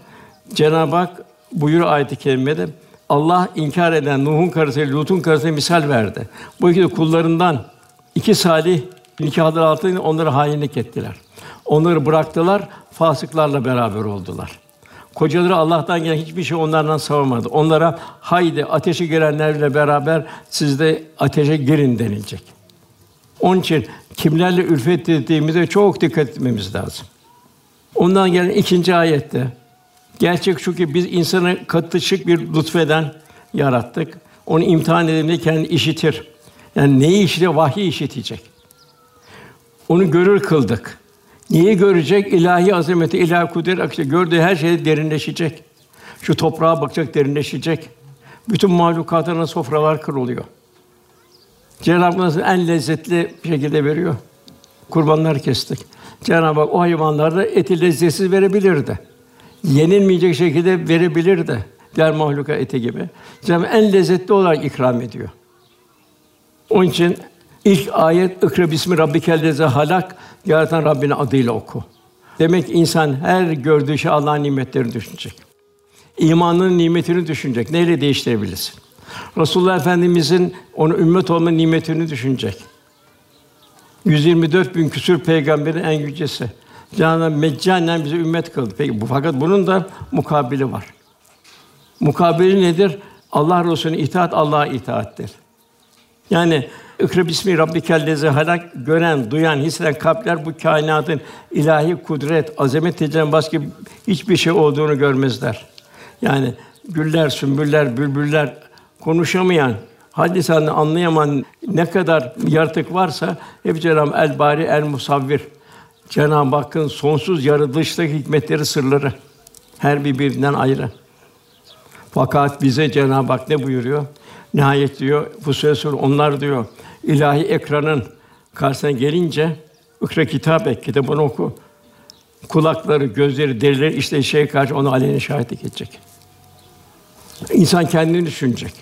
Cenab-ı Hak buyuruyor ayet-i kerimede Allah inkar eden Nuh'un karısı Lut'un karısına misal verdi. Bu iki de kullarından iki salih nikahları altında onları hainlik ettiler. Onları bıraktılar, fasıklarla beraber oldular. Kocaları Allah'tan gelen hiçbir şey onlardan savamadı. Onlara haydi ateşe girenlerle beraber siz de ateşe girin denilecek. Onun için kimlerle ülfet ettiğimize çok dikkat etmemiz lazım. Ondan gelen ikinci ayette gerçek şu ki biz insanı katışık bir lütfeden yarattık. Onu imtihan edildiğinde kendi işitir. Yani neyi işitir? Vahyi işitecek. Onu görür kıldık. Neyi görecek? İlahi azameti, ilahi kudret akışı. Gördüğü her şeyde derinleşecek. Şu toprağa bakacak, derinleşecek. Bütün mahlukatına sofralar kırılıyor. Cenab-ı Hak en lezzetli şekilde veriyor. Kurbanlar kestik. Cenab-ı Hak o hayvanlarda eti lezzetsiz verebilirdi. Yenilmeyecek şekilde verebilirdi. Diğer mahluka eti gibi. Cenab-ı Hak en lezzetli olarak ikram ediyor. Onun için ilk ayet "İkra bismi rabbikel lezze halak" yaratan Rabbinin adıyla oku. Demek ki insan her gördüğü şey Allah'ın nimetlerini düşünecek. İmanın nimetini düşünecek. Neyle değiştirebilirsin? Resulullah Efendimizin onu ümmet olma nimetini düşünecek. 124 bin küsur peygamberin en yücesi. Cenab-ı meccanen bize ümmet kıldı. Peki bu fakat bunun da mukabili var. Mukabili nedir? Allah Resulüne itaat Allah'a itaattir. Yani İkra bismi rabbikel lezi halak gören, duyan, hisseden kalpler bu kainatın ilahi kudret, azamet tecrübeden başka hiçbir şey olduğunu görmezler. Yani güller, sümbüller, bülbüller konuşamayan, lisanını anlayamayan ne kadar yaratık varsa hep Cenab-ı El Bari El Musavvir. Cenab-ı Hakk'ın sonsuz yaratılıştaki hikmetleri, sırları her birbirinden ayrı. Fakat bize Cenab-ı Hak ne buyuruyor? Nihayet diyor bu söz onlar diyor ilahi ekranın karşısına gelince ikra kitap et, kitabını oku. Kulakları, gözleri, derileri işte şeye karşı onu aleyhine şahitlik edecek. İnsan kendini düşünecek.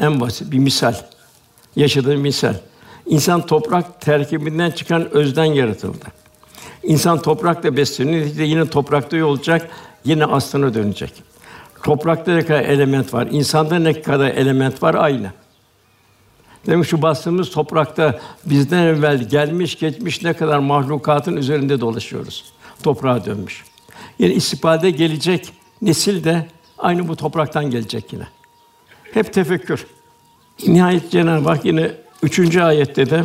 En basit bir misal. Yaşadığı misal. İnsan toprak terkibinden çıkan özden yaratıldı. İnsan toprakla besleniyor, yine toprakta olacak, yine aslına dönecek. Toprakta ne kadar element var, insanda ne kadar element var aynı. Demek şu bastığımız toprakta bizden evvel gelmiş geçmiş ne kadar mahlukatın üzerinde dolaşıyoruz. Toprağa dönmüş. Yani istifade gelecek nesil de aynı bu topraktan gelecek yine. Hep tefekkür. Nihayet Cenab-ı Hak yine üçüncü ayette de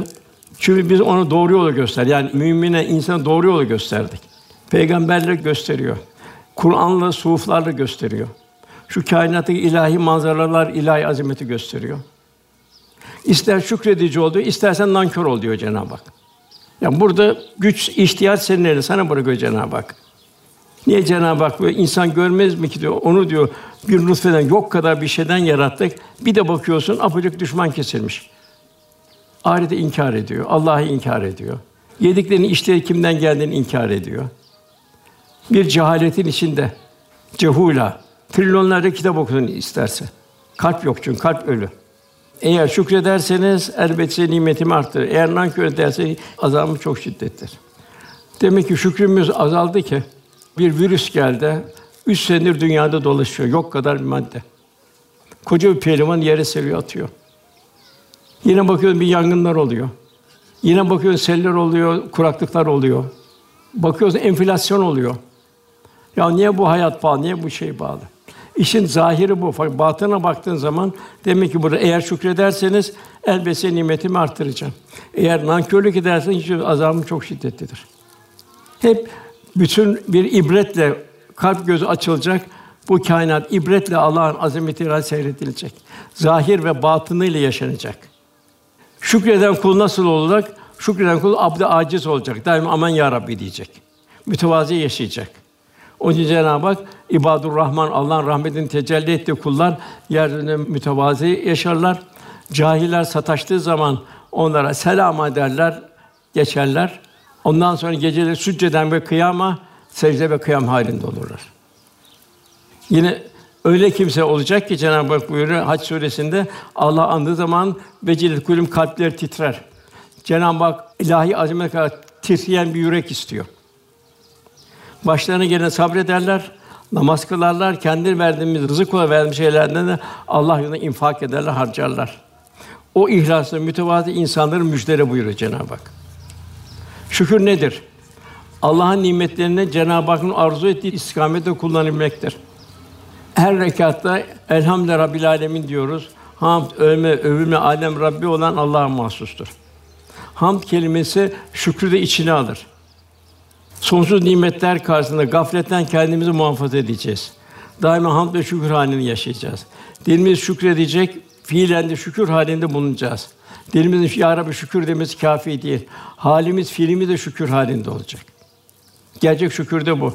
çünkü biz onu doğru yolu göster. Yani mümine insana doğru yolu gösterdik. Peygamberler gösteriyor. Kur'an'la, suflarla gösteriyor. Şu kainattaki ilahi manzaralar, ilahi azameti gösteriyor. İster şükredici ol diyor, istersen nankör ol diyor Cenab-ı Hak. Yani burada güç, ihtiyat senin elinde, sana bırakıyor Cenab-ı Hak. Niye Cenab-ı Hak böyle insan görmez mi ki diyor, onu diyor bir nutfeden yok kadar bir şeyden yarattık. Bir de bakıyorsun apacık düşman kesilmiş. Ahireti inkar ediyor, Allah'ı inkar ediyor. Yediklerini içtiği kimden geldiğini inkar ediyor. Bir cehaletin içinde cehula trilyonlarca kitap okusun isterse. Kalp yok çünkü kalp ölü. Eğer şükrederseniz elbette nimetimi arttırır. Eğer nankör ederseniz azabım çok şiddettir. Demek ki şükrümüz azaldı ki bir virüs geldi. Üç senedir dünyada dolaşıyor. Yok kadar bir madde. Koca bir pehlivan yere seriyor atıyor. Yine bakıyorum bir yangınlar oluyor. Yine bakıyoruz seller oluyor, kuraklıklar oluyor. Bakıyoruz enflasyon oluyor. Ya niye bu hayat pahalı, niye bu şey pahalı? İşin zahiri bu. Fakat batına baktığın zaman demek ki burada eğer şükrederseniz elbette nimetimi arttıracağım. Eğer nankörlük ederseniz hiç azabım çok şiddetlidir. Hep bütün bir ibretle kalp gözü açılacak. Bu kainat ibretle Allah'ın azametiyle seyredilecek. Zahir ve batınıyla yaşanacak. Şükreden kul nasıl olacak? Şükreden kul abd aciz olacak. Daima aman ya Rabbi diyecek. Mütevazi yaşayacak. Onun için Cenab-ı Hak İbadur Rahman Allah'ın rahmetini tecelli ettiği kullar yeryüzünde mütevazi yaşarlar. Cahiller sataştığı zaman onlara selam ederler, geçerler. Ondan sonra geceleri sücceden ve kıyama, secde ve kıyam halinde olurlar. Yine öyle kimse olacak ki Cenab-ı Hak buyuruyor Hac suresinde Allah andığı zaman vecilet kulüm kalpler titrer. Cenab-ı Hak ilahi azime kadar titreyen bir yürek istiyor. Başlarına gelen sabrederler, namaz kılarlar, kendi verdiğimiz rızık olarak verdiğimiz şeylerden de Allah yolunda infak ederler, harcarlar. O ihlaslı, mütevazi insanların müjdere buyuruyor Cenab-ı Hak. Şükür nedir? Allah'ın nimetlerini Cenab-ı Hakk'ın arzu ettiği istikamette kullanabilmektir. Her rekatta Elhamdülillah Rabbil Alemin diyoruz. Hamd, övme, övülme, alem Rabbi olan Allah'a mahsustur. Hamd kelimesi şükrü de içine alır. Sonsuz nimetler karşısında gafletten kendimizi muhafaza edeceğiz. Daima hamd ve şükür halini yaşayacağız. Dilimiz şükredecek, fiilen de şükür halinde bulunacağız. Dilimizin ya Rabbi şükür demesi kafi değil. Halimiz, fiilimiz de şükür halinde olacak. Gerçek şükür de bu.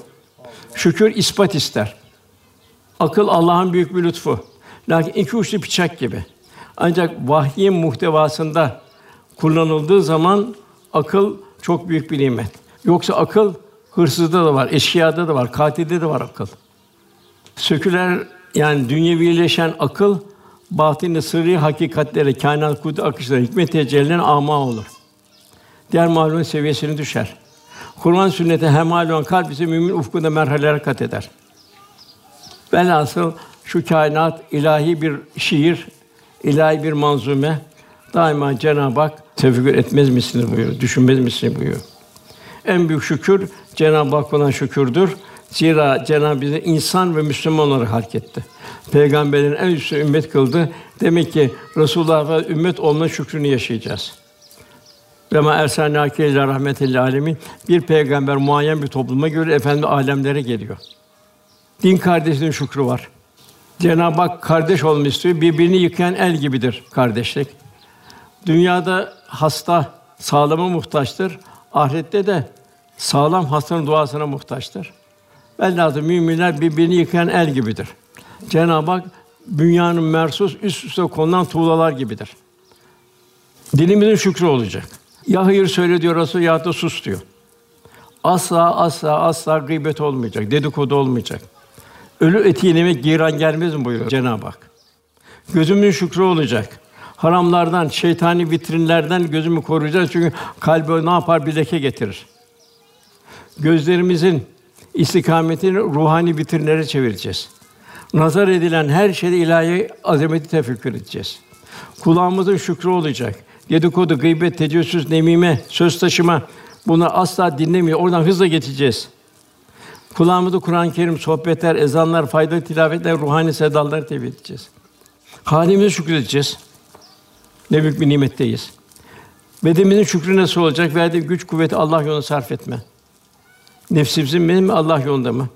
Şükür ispat ister. Akıl Allah'ın büyük bir lütfu. Lakin iki uçlu bıçak gibi. Ancak vahyin muhtevasında kullanıldığı zaman akıl çok büyük bir nimet. Yoksa akıl hırsızda da var, eşkıyada da var, katilde de var akıl. Söküler yani dünyevileşen akıl batini sırrı hakikatlere, kainat kudret akışları, hikmet tecellilerine ama olur. Diğer mahlukun seviyesini düşer. Kur'an sünnete hemal olan kalp ise mümin ufkunda merhaleler kat eder. Velhasıl şu kainat ilahi bir şiir, ilahi bir manzume. Daima Cenab-ı Hak tefekkür etmez misiniz buyuruyor, düşünmez misiniz buyuruyor. En büyük şükür Cenab-ı Hak olan şükürdür. Zira Cenab-ı bizi insan ve Müslüman olarak halk etti. Peygamberin en üstü ümmet kıldı. Demek ki Resulullah'a ümmet olma şükrünü yaşayacağız. Ve ma ersalnâke illa rahmetel alemin. Bir peygamber muayyen bir topluma göre efendi alemlere geliyor. Din kardeşliğinin şükrü var. Cenab-ı Hak kardeş olmak istiyor. Birbirini yıkayan el gibidir kardeşlik. Dünyada hasta sağlama muhtaçtır. Ahirette de sağlam hastanın duasına muhtaçtır. Velhâsıl müminler birbirini yıkayan el gibidir. Cenab-ı Hak dünyanın mersus üst üste konulan tuğlalar gibidir. Dilimizin şükrü olacak. Ya hayır söyle diyor Resul ya da sus diyor. Asla asla asla gıybet olmayacak, dedikodu olmayacak. Ölü eti yemek giran gelmez mi buyuruyor Cenab-ı Hak. Gözümün şükrü olacak. Haramlardan, şeytani vitrinlerden gözümü koruyacağız çünkü kalbe ne yapar bir leke getirir. Gözlerimizin istikametini ruhani vitrinlere çevireceğiz. Nazar edilen her şeyde ilahi azameti tefekkür edeceğiz. Kulağımızın şükrü olacak. Dedikodu, gıybet, tecessüs, nemime, söz taşıma bunu asla dinlemiyor. Oradan hızla geçeceğiz. Kulağımızda Kur'an-ı Kerim, sohbetler, ezanlar, faydalı tilavetler, ruhani sedaları tevhid edeceğiz. Halimize şükredeceğiz. Ne büyük bir nimetteyiz. Bedenimizin şükrü nasıl olacak? Verdiği güç, kuvveti Allah yolunda sarf etme. Nefsimizin benim mi Allah yolunda mı?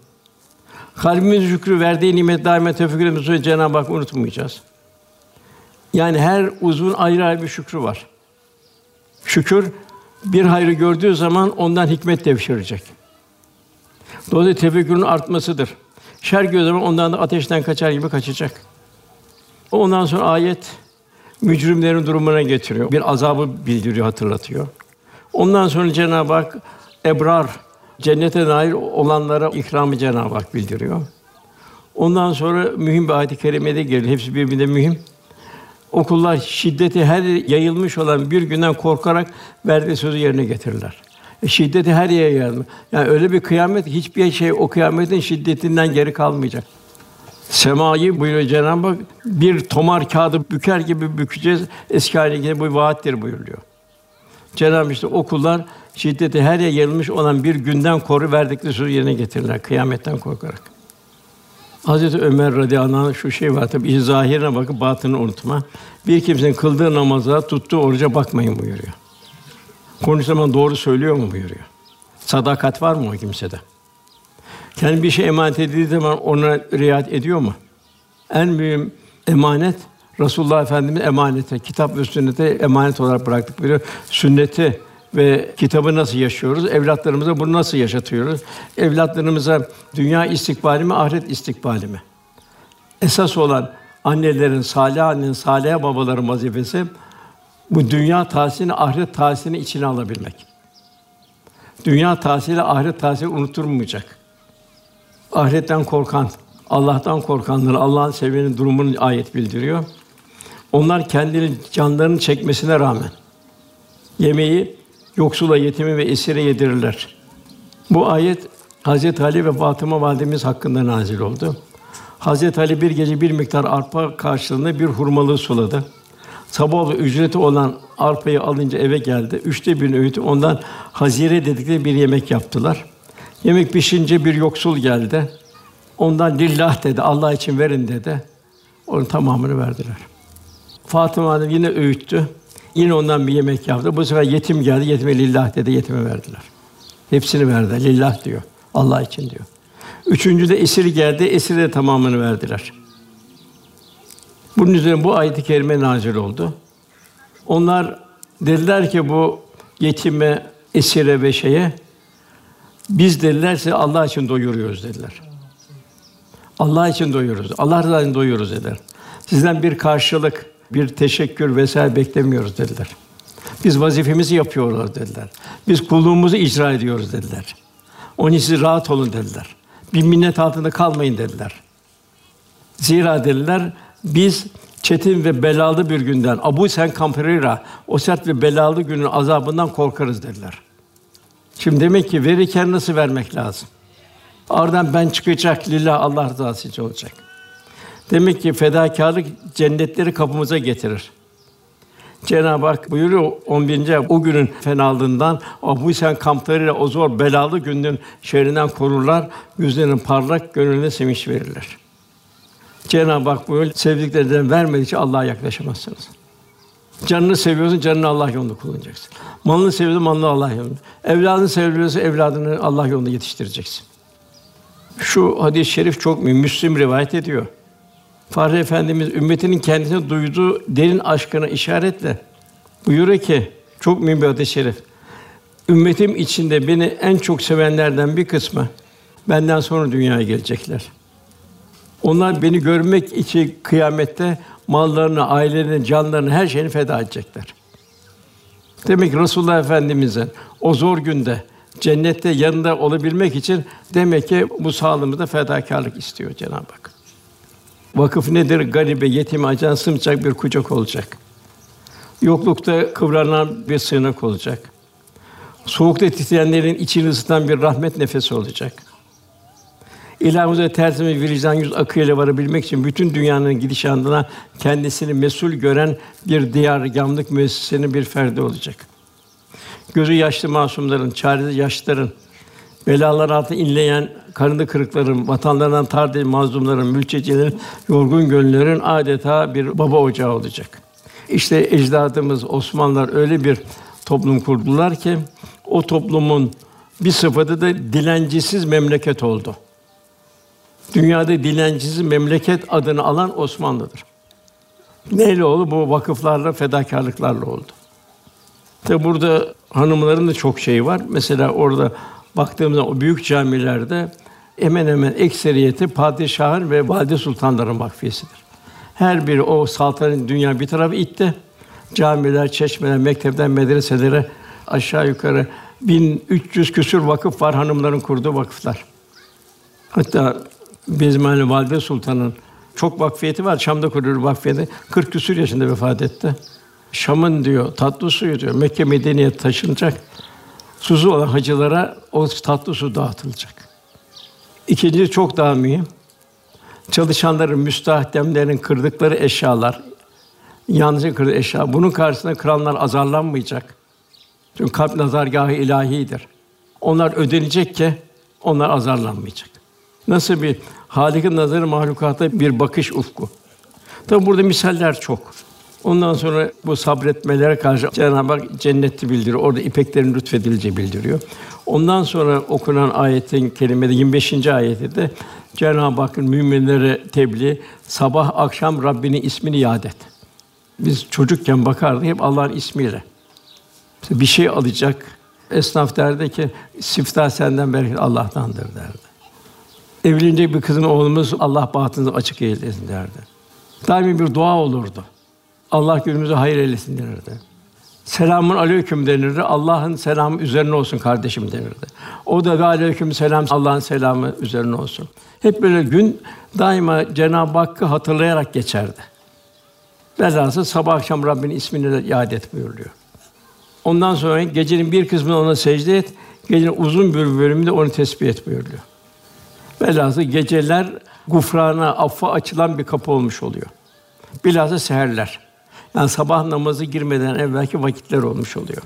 Kalbimizin şükrü verdiği nimet daima tefekkür etmemiz Cenab-ı Hak unutmayacağız. Yani her uzun ayrı ayrı bir şükrü var. Şükür bir hayrı gördüğü zaman ondan hikmet devşirecek. Dolayısıyla tefekkürün artmasıdır. Şer gördüğü zaman ondan da ateşten kaçar gibi kaçacak. Ondan sonra ayet mücrimlerin durumuna getiriyor. Bir azabı bildiriyor, hatırlatıyor. Ondan sonra Cenab-ı Hak ebrar cennete dair olanlara ikramı Cenab-ı Hak bildiriyor. Ondan sonra mühim bir ayet-i kerimede geliyor. Hepsi birbirine mühim. Okullar şiddeti her yayılmış olan bir günden korkarak verdiği sözü yerine getirirler. E, şiddeti her yere yayılmış. Yani öyle bir kıyamet hiçbir şey o kıyametin şiddetinden geri kalmayacak. Semayı buyuruyor Cenab-ı Hak bir tomar kağıdı büker gibi bükeceğiz. Eski haline bu vaattir buyuruyor. Cenab-ı Hak işte okullar şiddeti her yere yayılmış olan bir günden koru verdikleri sözü yerine getirirler kıyametten korkarak. Hazreti Ömer radıyallahu anh şu şey var tabi zahirine bakıp batını unutma. Bir kimsenin kıldığı namaza, tuttuğu oruca bakmayın buyuruyor. Konuştuğu zaman doğru söylüyor mu buyuruyor. Sadakat var mı o kimsede? Kendi bir şey emanet edildiği zaman ona riayet ediyor mu? En mühim emanet Resulullah Efendimiz emanete, kitap ve sünnete emanet olarak bıraktık buyuruyor. Sünneti ve kitabı nasıl yaşıyoruz? Evlatlarımıza bunu nasıl yaşatıyoruz? Evlatlarımıza dünya istikbali mi, ahiret istikbali mi? Esas olan annelerin, salih annenin, salih babaların vazifesi bu dünya tahsilini, ahiret tahsilini içine alabilmek. Dünya tahsili, ahiret tahsili unutturmayacak. Ahiretten korkan, Allah'tan korkanların, Allah'ın sevenin durumunu ayet bildiriyor. Onlar kendilerinin canlarını çekmesine rağmen yemeği yoksula, yetimi ve esire yedirirler. Bu ayet Hazreti Ali ve Fatıma validemiz hakkında nazil oldu. Hazreti Ali bir gece bir miktar arpa karşılığında bir hurmalığı suladı. Sabah ücreti olan arpayı alınca eve geldi. Üçte bir öğütü ondan hazire dedikleri bir yemek yaptılar. Yemek pişince bir yoksul geldi. Ondan lillah dedi, Allah için verin dedi. Onun tamamını verdiler. Fatıma Hanım yine öğüttü. Yine ondan bir yemek yaptı. Bu sefer yetim geldi. Yetime lillah dedi. Yetime verdiler. Hepsini verdi. Lillah diyor. Allah için diyor. Üçüncü de esir geldi. Esir de tamamını verdiler. Bunun üzerine bu ayet-i kerime nazil oldu. Onlar dediler ki bu yetime, esire ve şeye biz dedilerse Allah için doyuruyoruz dediler. Allah için doyuruyoruz. Allah rızası için doyuruyoruz dediler. Sizden bir karşılık, bir teşekkür vesaire beklemiyoruz dediler. Biz vazifemizi yapıyoruz dediler. Biz kulluğumuzu icra ediyoruz dediler. Onun için siz rahat olun dediler. Bir minnet altında kalmayın dediler. Zira dediler biz çetin ve belalı bir günden Abu Sen Kamperira o sert ve belalı günün azabından korkarız dediler. Şimdi demek ki verirken nasıl vermek lazım? Ardından ben çıkacak lillah Allah rızası için olacak. Demek ki fedakarlık cennetleri kapımıza getirir. Cenab-ı Hak buyuruyor 11. ayet, o günün fenalığından Abu Sen kamplarıyla o zor belalı günün şerrinden korurlar, yüzlerinin parlak, gönlüne sevinç verirler. Cenab-ı Hak buyuruyor, sevdiklerinden vermedikçe Allah'a yaklaşamazsınız. Canını seviyorsun, canını Allah yolunda kullanacaksın. Malını seviyorsun, malını Allah yolunda. Evladını seviyorsa evladını Allah yolunda yetiştireceksin. Şu hadis-i şerif çok mühim. Müslim rivayet ediyor. Fahri Efendimiz ümmetinin kendisine duyduğu derin aşkına işaretle buyuruyor ki çok mühim bir hadis-i şerif. Ümmetim içinde beni en çok sevenlerden bir kısmı benden sonra dünyaya gelecekler. Onlar beni görmek için kıyamette mallarını, ailelerini, canlarını, her şeyini feda edecekler. Demek ki Resulullah Efendimiz'in o zor günde cennette yanında olabilmek için demek ki bu sağlığımızda fedakarlık istiyor Cenab-ı Hak. Vakıf nedir? Garibe, yetime acıyan sımçak bir kucak olacak. Yoklukta kıvranan bir sığınak olacak. Soğukta titreyenlerin içini ısıtan bir rahmet nefesi olacak. İlahımıza tertemiz vicdan yüz akıyla varabilmek için bütün dünyanın gidişatına kendisini mesul gören bir diyar gamlık müessesenin bir ferdi olacak. Gözü yaşlı masumların, çaresiz yaşlıların, belalar altı inleyen karını kırıkların, vatanlarından tar mazlumların, mültecilerin, yorgun gönüllerin adeta bir baba ocağı olacak. İşte ecdadımız Osmanlılar öyle bir toplum kurdular ki o toplumun bir sıfatı da dilencisiz memleket oldu. Dünyada dilencisiz memleket adını alan Osmanlı'dır. Neyle oldu? Bu vakıflarla, fedakarlıklarla oldu. Tabi burada hanımların da çok şeyi var. Mesela orada baktığımızda o büyük camilerde hemen hemen ekseriyeti padişahın ve valide sultanların vakfiyesidir. Her biri o saltanat dünya bir tarafı itti. Camiler, çeşmeler, mektepler, medreselere aşağı yukarı 1300 küsür vakıf var hanımların kurduğu vakıflar. Hatta Bezmali Valide Sultan'ın çok vakfiyeti var. Şam'da kuruyor vakfiyeti. 40 küsür yaşında vefat etti. Şam'ın diyor tatlı suyu diyor Mekke Medine'ye taşınacak. Suzu olan hacılara o tatlı su dağıtılacak. İkinci çok daha mühim. Çalışanların, müstahdemlerin kırdıkları eşyalar, yalnızca kırdığı eşya. Bunun karşısında krallar azarlanmayacak. Çünkü kalp nazargahı ilahidir. Onlar ödenecek ki onlar azarlanmayacak. Nasıl bir Halik'in nazarı mahlukata bir bakış ufku. Tabi burada misaller çok. Ondan sonra bu sabretmelere karşı Cenab-ı Hak cenneti bildiriyor. Orada ipeklerin lütfedileceği bildiriyor. Ondan sonra okunan ayetin kelimede 25. ayeti de Cenab-ı Hakk'ın müminlere tebliğ sabah akşam Rabbinin ismini yad et. Biz çocukken bakardık hep Allah'ın ismiyle. İşte bir şey alacak. Esnaf derdi ki siftah senden bereket Allah'tandır derdi. Evlenecek bir kızın oğlumuz Allah bahtınızı açık eylesin derdi. Daimi bir dua olurdu. Allah günümüzü hayır eylesin denirdi. Selamun aleyküm denirdi. Allah'ın selamı üzerine olsun kardeşim denirdi. O da aleyküm selam Allah'ın selamı üzerine olsun. Hep böyle gün daima Cenab-ı Hakk'ı hatırlayarak geçerdi. Velhâsıl sabah akşam Rabbinin ismini de yad et buyuruyor. Ondan sonra gecenin bir kısmını ona secde et, gecenin uzun bir bölümünde onu tesbih et buyuruyor. Velhâsıl geceler gufrana, affa açılan bir kapı olmuş oluyor. Bilhassa seherler. Yani sabah namazı girmeden evvelki vakitler olmuş oluyor.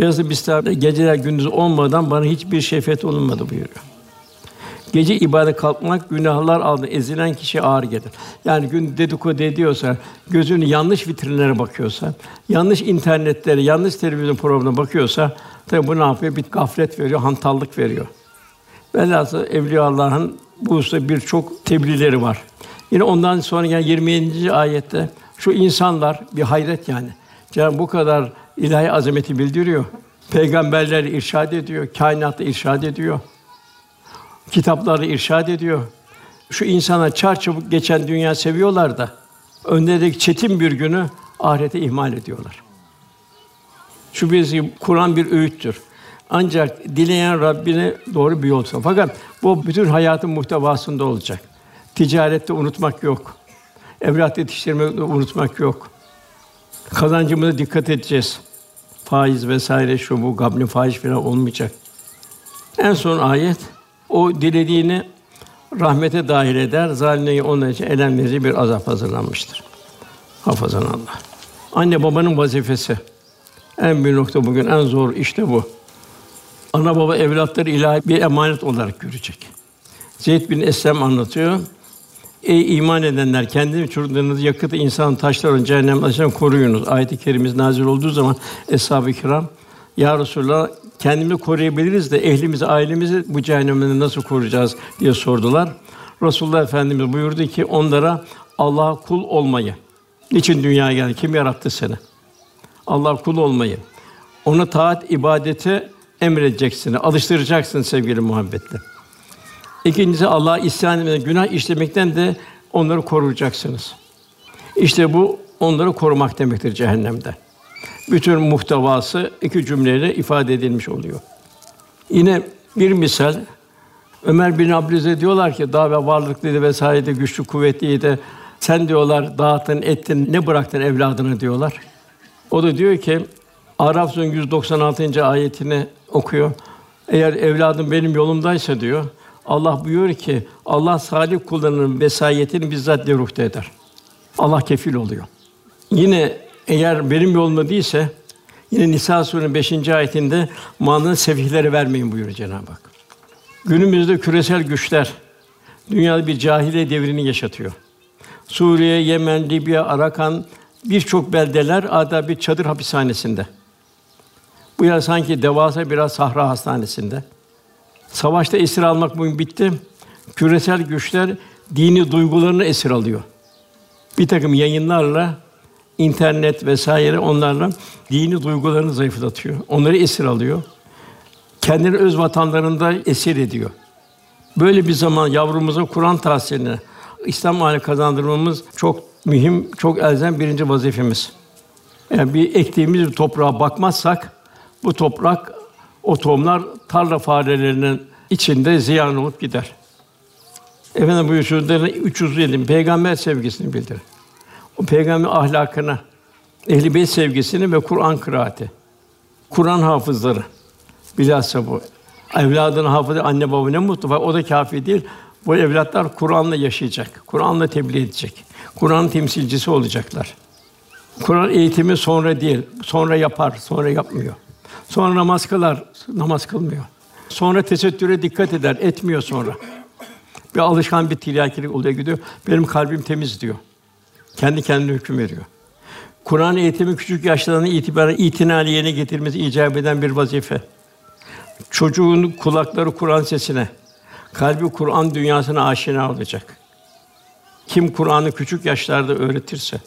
Da Bistâ geceler gündüz olmadan bana hiçbir şefet olunmadı buyuruyor. Gece ibadet kalkmak günahlar altında ezilen kişi ağır gelir. Yani gün dedikodu ediyorsa, gözünü yanlış vitrinlere bakıyorsa, yanlış internetlere, yanlış televizyon programına bakıyorsa, tabi bu ne yapıyor? Bir gaflet veriyor, hantallık veriyor. Velhâsıl Evliya Allah'ın bu hususta birçok tebliğleri var. Yine ondan sonra yani 27. ayette şu insanlar bir hayret yani. Cenab bu kadar ilahi azameti bildiriyor. Peygamberler irşad ediyor, kainatta irşad ediyor. Kitaplarda irşad ediyor. Şu insana çar çabuk geçen dünya seviyorlar da önlerindeki çetin bir günü ahirete ihmal ediyorlar. Şu bizi Kur'an bir öğüttür. Ancak dileyen Rabbine doğru bir yol Fakat bu bütün hayatın muhtevasında olacak. Ticarette unutmak yok. Evlat yetiştirmeyi unutmak yok. Kazancımıza dikkat edeceğiz. Faiz vesaire şu bu gabni faiz falan olmayacak. En son ayet o dilediğini rahmete dahil eder. Zalimleri onun için elem verici bir azap hazırlanmıştır. Hafazan Allah. Anne babanın vazifesi. En büyük nokta bugün en zor işte bu. Ana baba evlatları ilahi bir emanet olarak görecek. Zeyd bin Eslem anlatıyor. Ey iman edenler kendini çocuklarınızı yakıtı insan taşların cehennem ateşinden koruyunuz. Ayet-i kerimemiz nazil olduğu zaman eshab-ı kiram ya Resulallah kendimizi koruyabiliriz de ehlimizi, ailemizi bu cehennemden nasıl koruyacağız diye sordular. Resulullah Efendimiz buyurdu ki onlara Allah'a kul olmayı. Niçin dünyaya geldi? Kim yarattı seni? Allah kul olmayı. Ona taat, ibadete emredeceksin, alıştıracaksın sevgili muhabbetle. İkincisi Allah'a isyan etmeden, günah işlemekten de onları koruyacaksınız. İşte bu onları korumak demektir cehennemde. Bütün muhtevası iki cümleyle ifade edilmiş oluyor. Yine bir misal Ömer bin Abdülaziz diyorlar ki daha ve varlıklıydı vesaireydi, güçlü kuvvetliydi. Sen diyorlar dağıttın, ettin, ne bıraktın evladına diyorlar. O da diyor ki Araf Suresi'nin 196. ayetini okuyor. Eğer evladım benim yolumdaysa diyor, Allah buyuruyor ki Allah salih kullarının vesayetini bizzat ruhta eder. Allah kefil oluyor. Yine eğer benim yolumda değilse yine Nisa Suresi'nin 5. ayetinde malını sefihlere vermeyin buyuruyor Cenab-ı Hak. Günümüzde küresel güçler dünyada bir cahiliye devrini yaşatıyor. Suriye, Yemen, Libya, Arakan birçok beldeler adeta bir çadır hapishanesinde. Yer sanki devasa biraz sahra hastanesinde. Savaşta esir almak bugün bitti. Küresel güçler dini duygularını esir alıyor. Bir takım yayınlarla, internet vesaire onlarla dini duygularını zayıflatıyor. Onları esir alıyor. Kendini öz vatanlarında esir ediyor. Böyle bir zaman yavrumuza Kur'an tahsilini İslam aile kazandırmamız çok mühim, çok elzem birinci vazifemiz. Yani bir ektiğimiz bir toprağa bakmazsak bu toprak o tohumlar tarla farelerinin içinde ziyan olup gider. Efendim buyurduğunda 307 peygamber sevgisini bildirir. O peygamber ahlakını, ehl sevgisini ve Kur'an kıraati. Kur'an hafızları. Bilhassa bu. Evladını hafız anne baba ne mutlu. O da kafi değil. Bu evlatlar Kur'an'la yaşayacak. Kur'an'la tebliğ edecek. Kur'an temsilcisi olacaklar. Kur'an eğitimi sonra değil, sonra yapar, sonra yapmıyor. Sonra namaz kılar, namaz kılmıyor. Sonra tesettüre dikkat eder, etmiyor sonra. Bir alışkan bir tiryakilik oluyor gidiyor. Benim kalbim temiz diyor. Kendi kendine hüküm veriyor. Kur'an eğitimi küçük yaşlardan itibaren itinali yerine getirmesi icap eden bir vazife. Çocuğun kulakları Kur'an sesine, kalbi Kur'an dünyasına aşina olacak. Kim Kur'an'ı küçük yaşlarda öğretirse,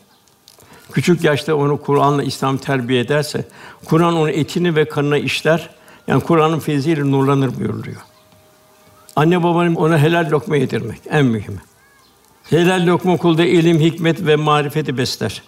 küçük yaşta onu Kur'an'la İslam terbiye ederse, Kur'an onun etini ve kanına işler. Yani Kur'an'ın feyziyle nurlanır buyuruluyor. Anne babanın ona helal lokma yedirmek en mühimi. Helal lokma kulda ilim, hikmet ve marifeti besler.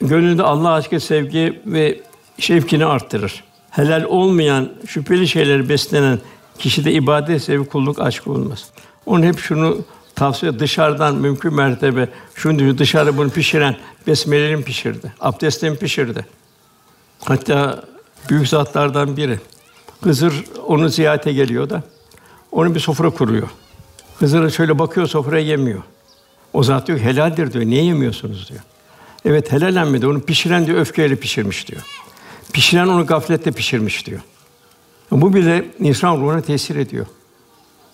Gönlünde Allah aşkı sevgi ve şevkini arttırır. Helal olmayan, şüpheli şeyleri beslenen kişide ibadet sevgi, kulluk aşkı olmaz. Onun hep şunu tavsiye dışarıdan mümkün mertebe şunu diyor dışarıda bunu pişiren besmelelerini pişirdi. Abdestlerini pişirdi. Hatta büyük zatlardan biri Hızır onu ziyarete geliyor da onun bir sofra kuruyor. Hızır şöyle bakıyor sofraya yemiyor. O zat diyor helaldir diyor. Niye yemiyorsunuz diyor. Evet helallenmedi. Onu pişiren diyor öfkeyle pişirmiş diyor. Pişiren onu gafletle pişirmiş diyor. Bu bile insan ruhuna tesir ediyor.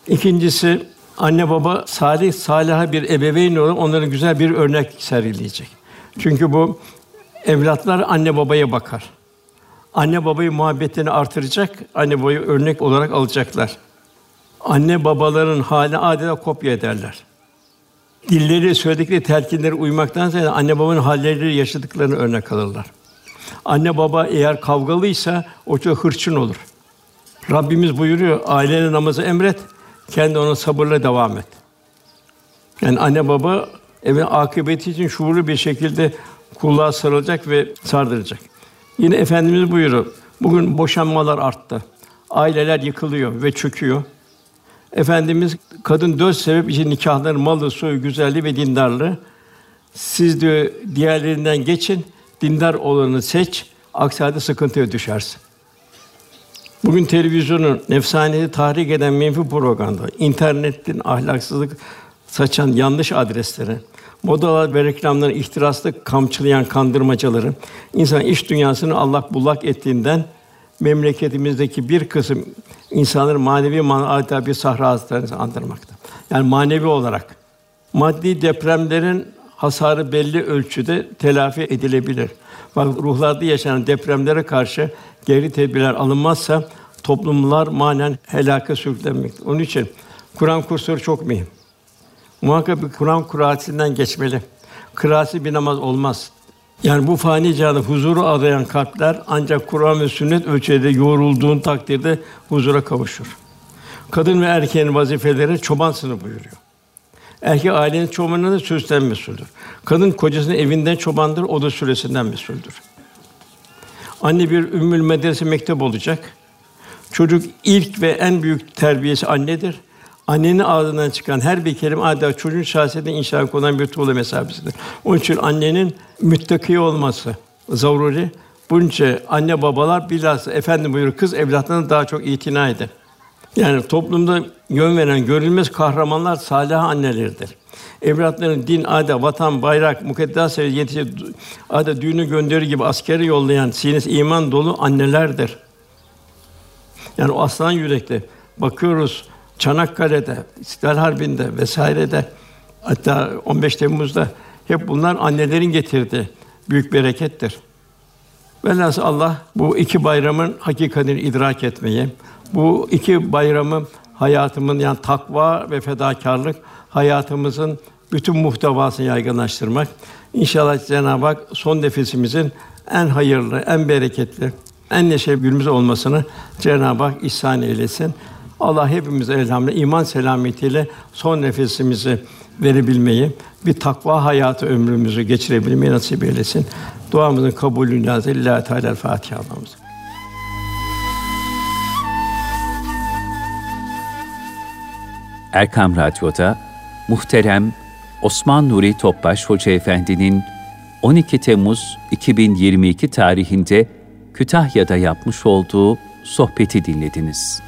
İkincisi anne baba salih salaha bir ebeveyn olarak onların güzel bir örnek sergileyecek. Çünkü bu evlatlar anne babaya bakar. Anne babayı muhabbetini artıracak, anne babayı örnek olarak alacaklar. Anne babaların hali adeta kopya ederler. Dilleri söyledikleri telkinlere uymaktan ziyade anne babanın halleri yaşadıklarını örnek alırlar. Anne baba eğer kavgalıysa o çok hırçın olur. Rabbimiz buyuruyor, ailene namazı emret, kendi ona sabırla devam et. Yani anne baba evin akıbeti için şuurlu bir şekilde kulluğa sarılacak ve sardıracak. Yine efendimiz buyuruyor. Bugün boşanmalar arttı. Aileler yıkılıyor ve çöküyor. Efendimiz kadın dört sebep için nikahların malı, soyu, güzelliği ve dindarlığı. Siz diyor diğerlerinden geçin, dindar olanı seç, aksi halde sıkıntıya düşersin. Bugün televizyonun nefsaneti tahrik eden menfi propaganda, internetin ahlaksızlık saçan yanlış adresleri, modalar ve reklamların ihtiraslı kamçılayan kandırmacaları, insan iş dünyasını allak bullak ettiğinden memleketimizdeki bir kısım insanların manevi manada bir sahra hazretlerini andırmakta. Yani manevi olarak maddi depremlerin hasarı belli ölçüde telafi edilebilir. Bak ruhlarda yaşanan depremlere karşı geri tedbirler alınmazsa toplumlar manen helaka sürüklenmektedir. Onun için Kur'an kursları çok mühim. Muhakkak bir Kur'an kıraatinden geçmeli. Kıraatsi bir namaz olmaz. Yani bu fani cihanda huzuru arayan kalpler ancak Kur'an ve sünnet ölçüde yoğrulduğun takdirde huzura kavuşur. Kadın ve erkeğin vazifeleri çoban sınıfı buyuruyor. Erkek ailenin çobanına da sözden mesuldür. Kadın kocasının evinden çobandır, o da süresinden mesuldür. Anne bir ümmül medrese mektep olacak. Çocuk ilk ve en büyük terbiyesi annedir. Annenin ağzından çıkan her bir kelime adeta çocuğun şahsiyetine inşa konan bir tuğla mesabesidir. Onun için annenin müttaki olması zaruri. Bunca anne babalar bilhassa efendim buyuruyor kız evlatlarına daha çok itina eder. Yani toplumda yön veren görülmez kahramanlar salih anneleridir. Evlatların din, adet, vatan, bayrak, mukaddes yetişe adet düğünü gönderir gibi askeri yollayan sinesi iman dolu annelerdir. Yani o aslan yürekli bakıyoruz Çanakkale'de, İstiklal Harbi'nde vesairede hatta 15 Temmuz'da hep bunlar annelerin getirdi. Büyük berekettir. Velhâsıl Allah bu iki bayramın hakikatini idrak etmeyi, bu iki bayramı hayatımın yani takva ve fedakarlık hayatımızın bütün muhtevasını yaygınlaştırmak. İnşallah Cenab-ı Hak son nefesimizin en hayırlı, en bereketli, en neşeli günümüz olmasını Cenab-ı Hak ihsan eylesin. Allah hepimize elhamdülillah iman selametiyle son nefesimizi verebilmeyi, bir takva hayatı ömrümüzü geçirebilmeyi nasip eylesin. Duamızın kabulü Lillahi Teala Fatiha Allah'ımız. Erkam Radyo'da muhterem Osman Nuri Topbaş Hoca Efendi'nin 12 Temmuz 2022 tarihinde Kütahya'da yapmış olduğu sohbeti dinlediniz.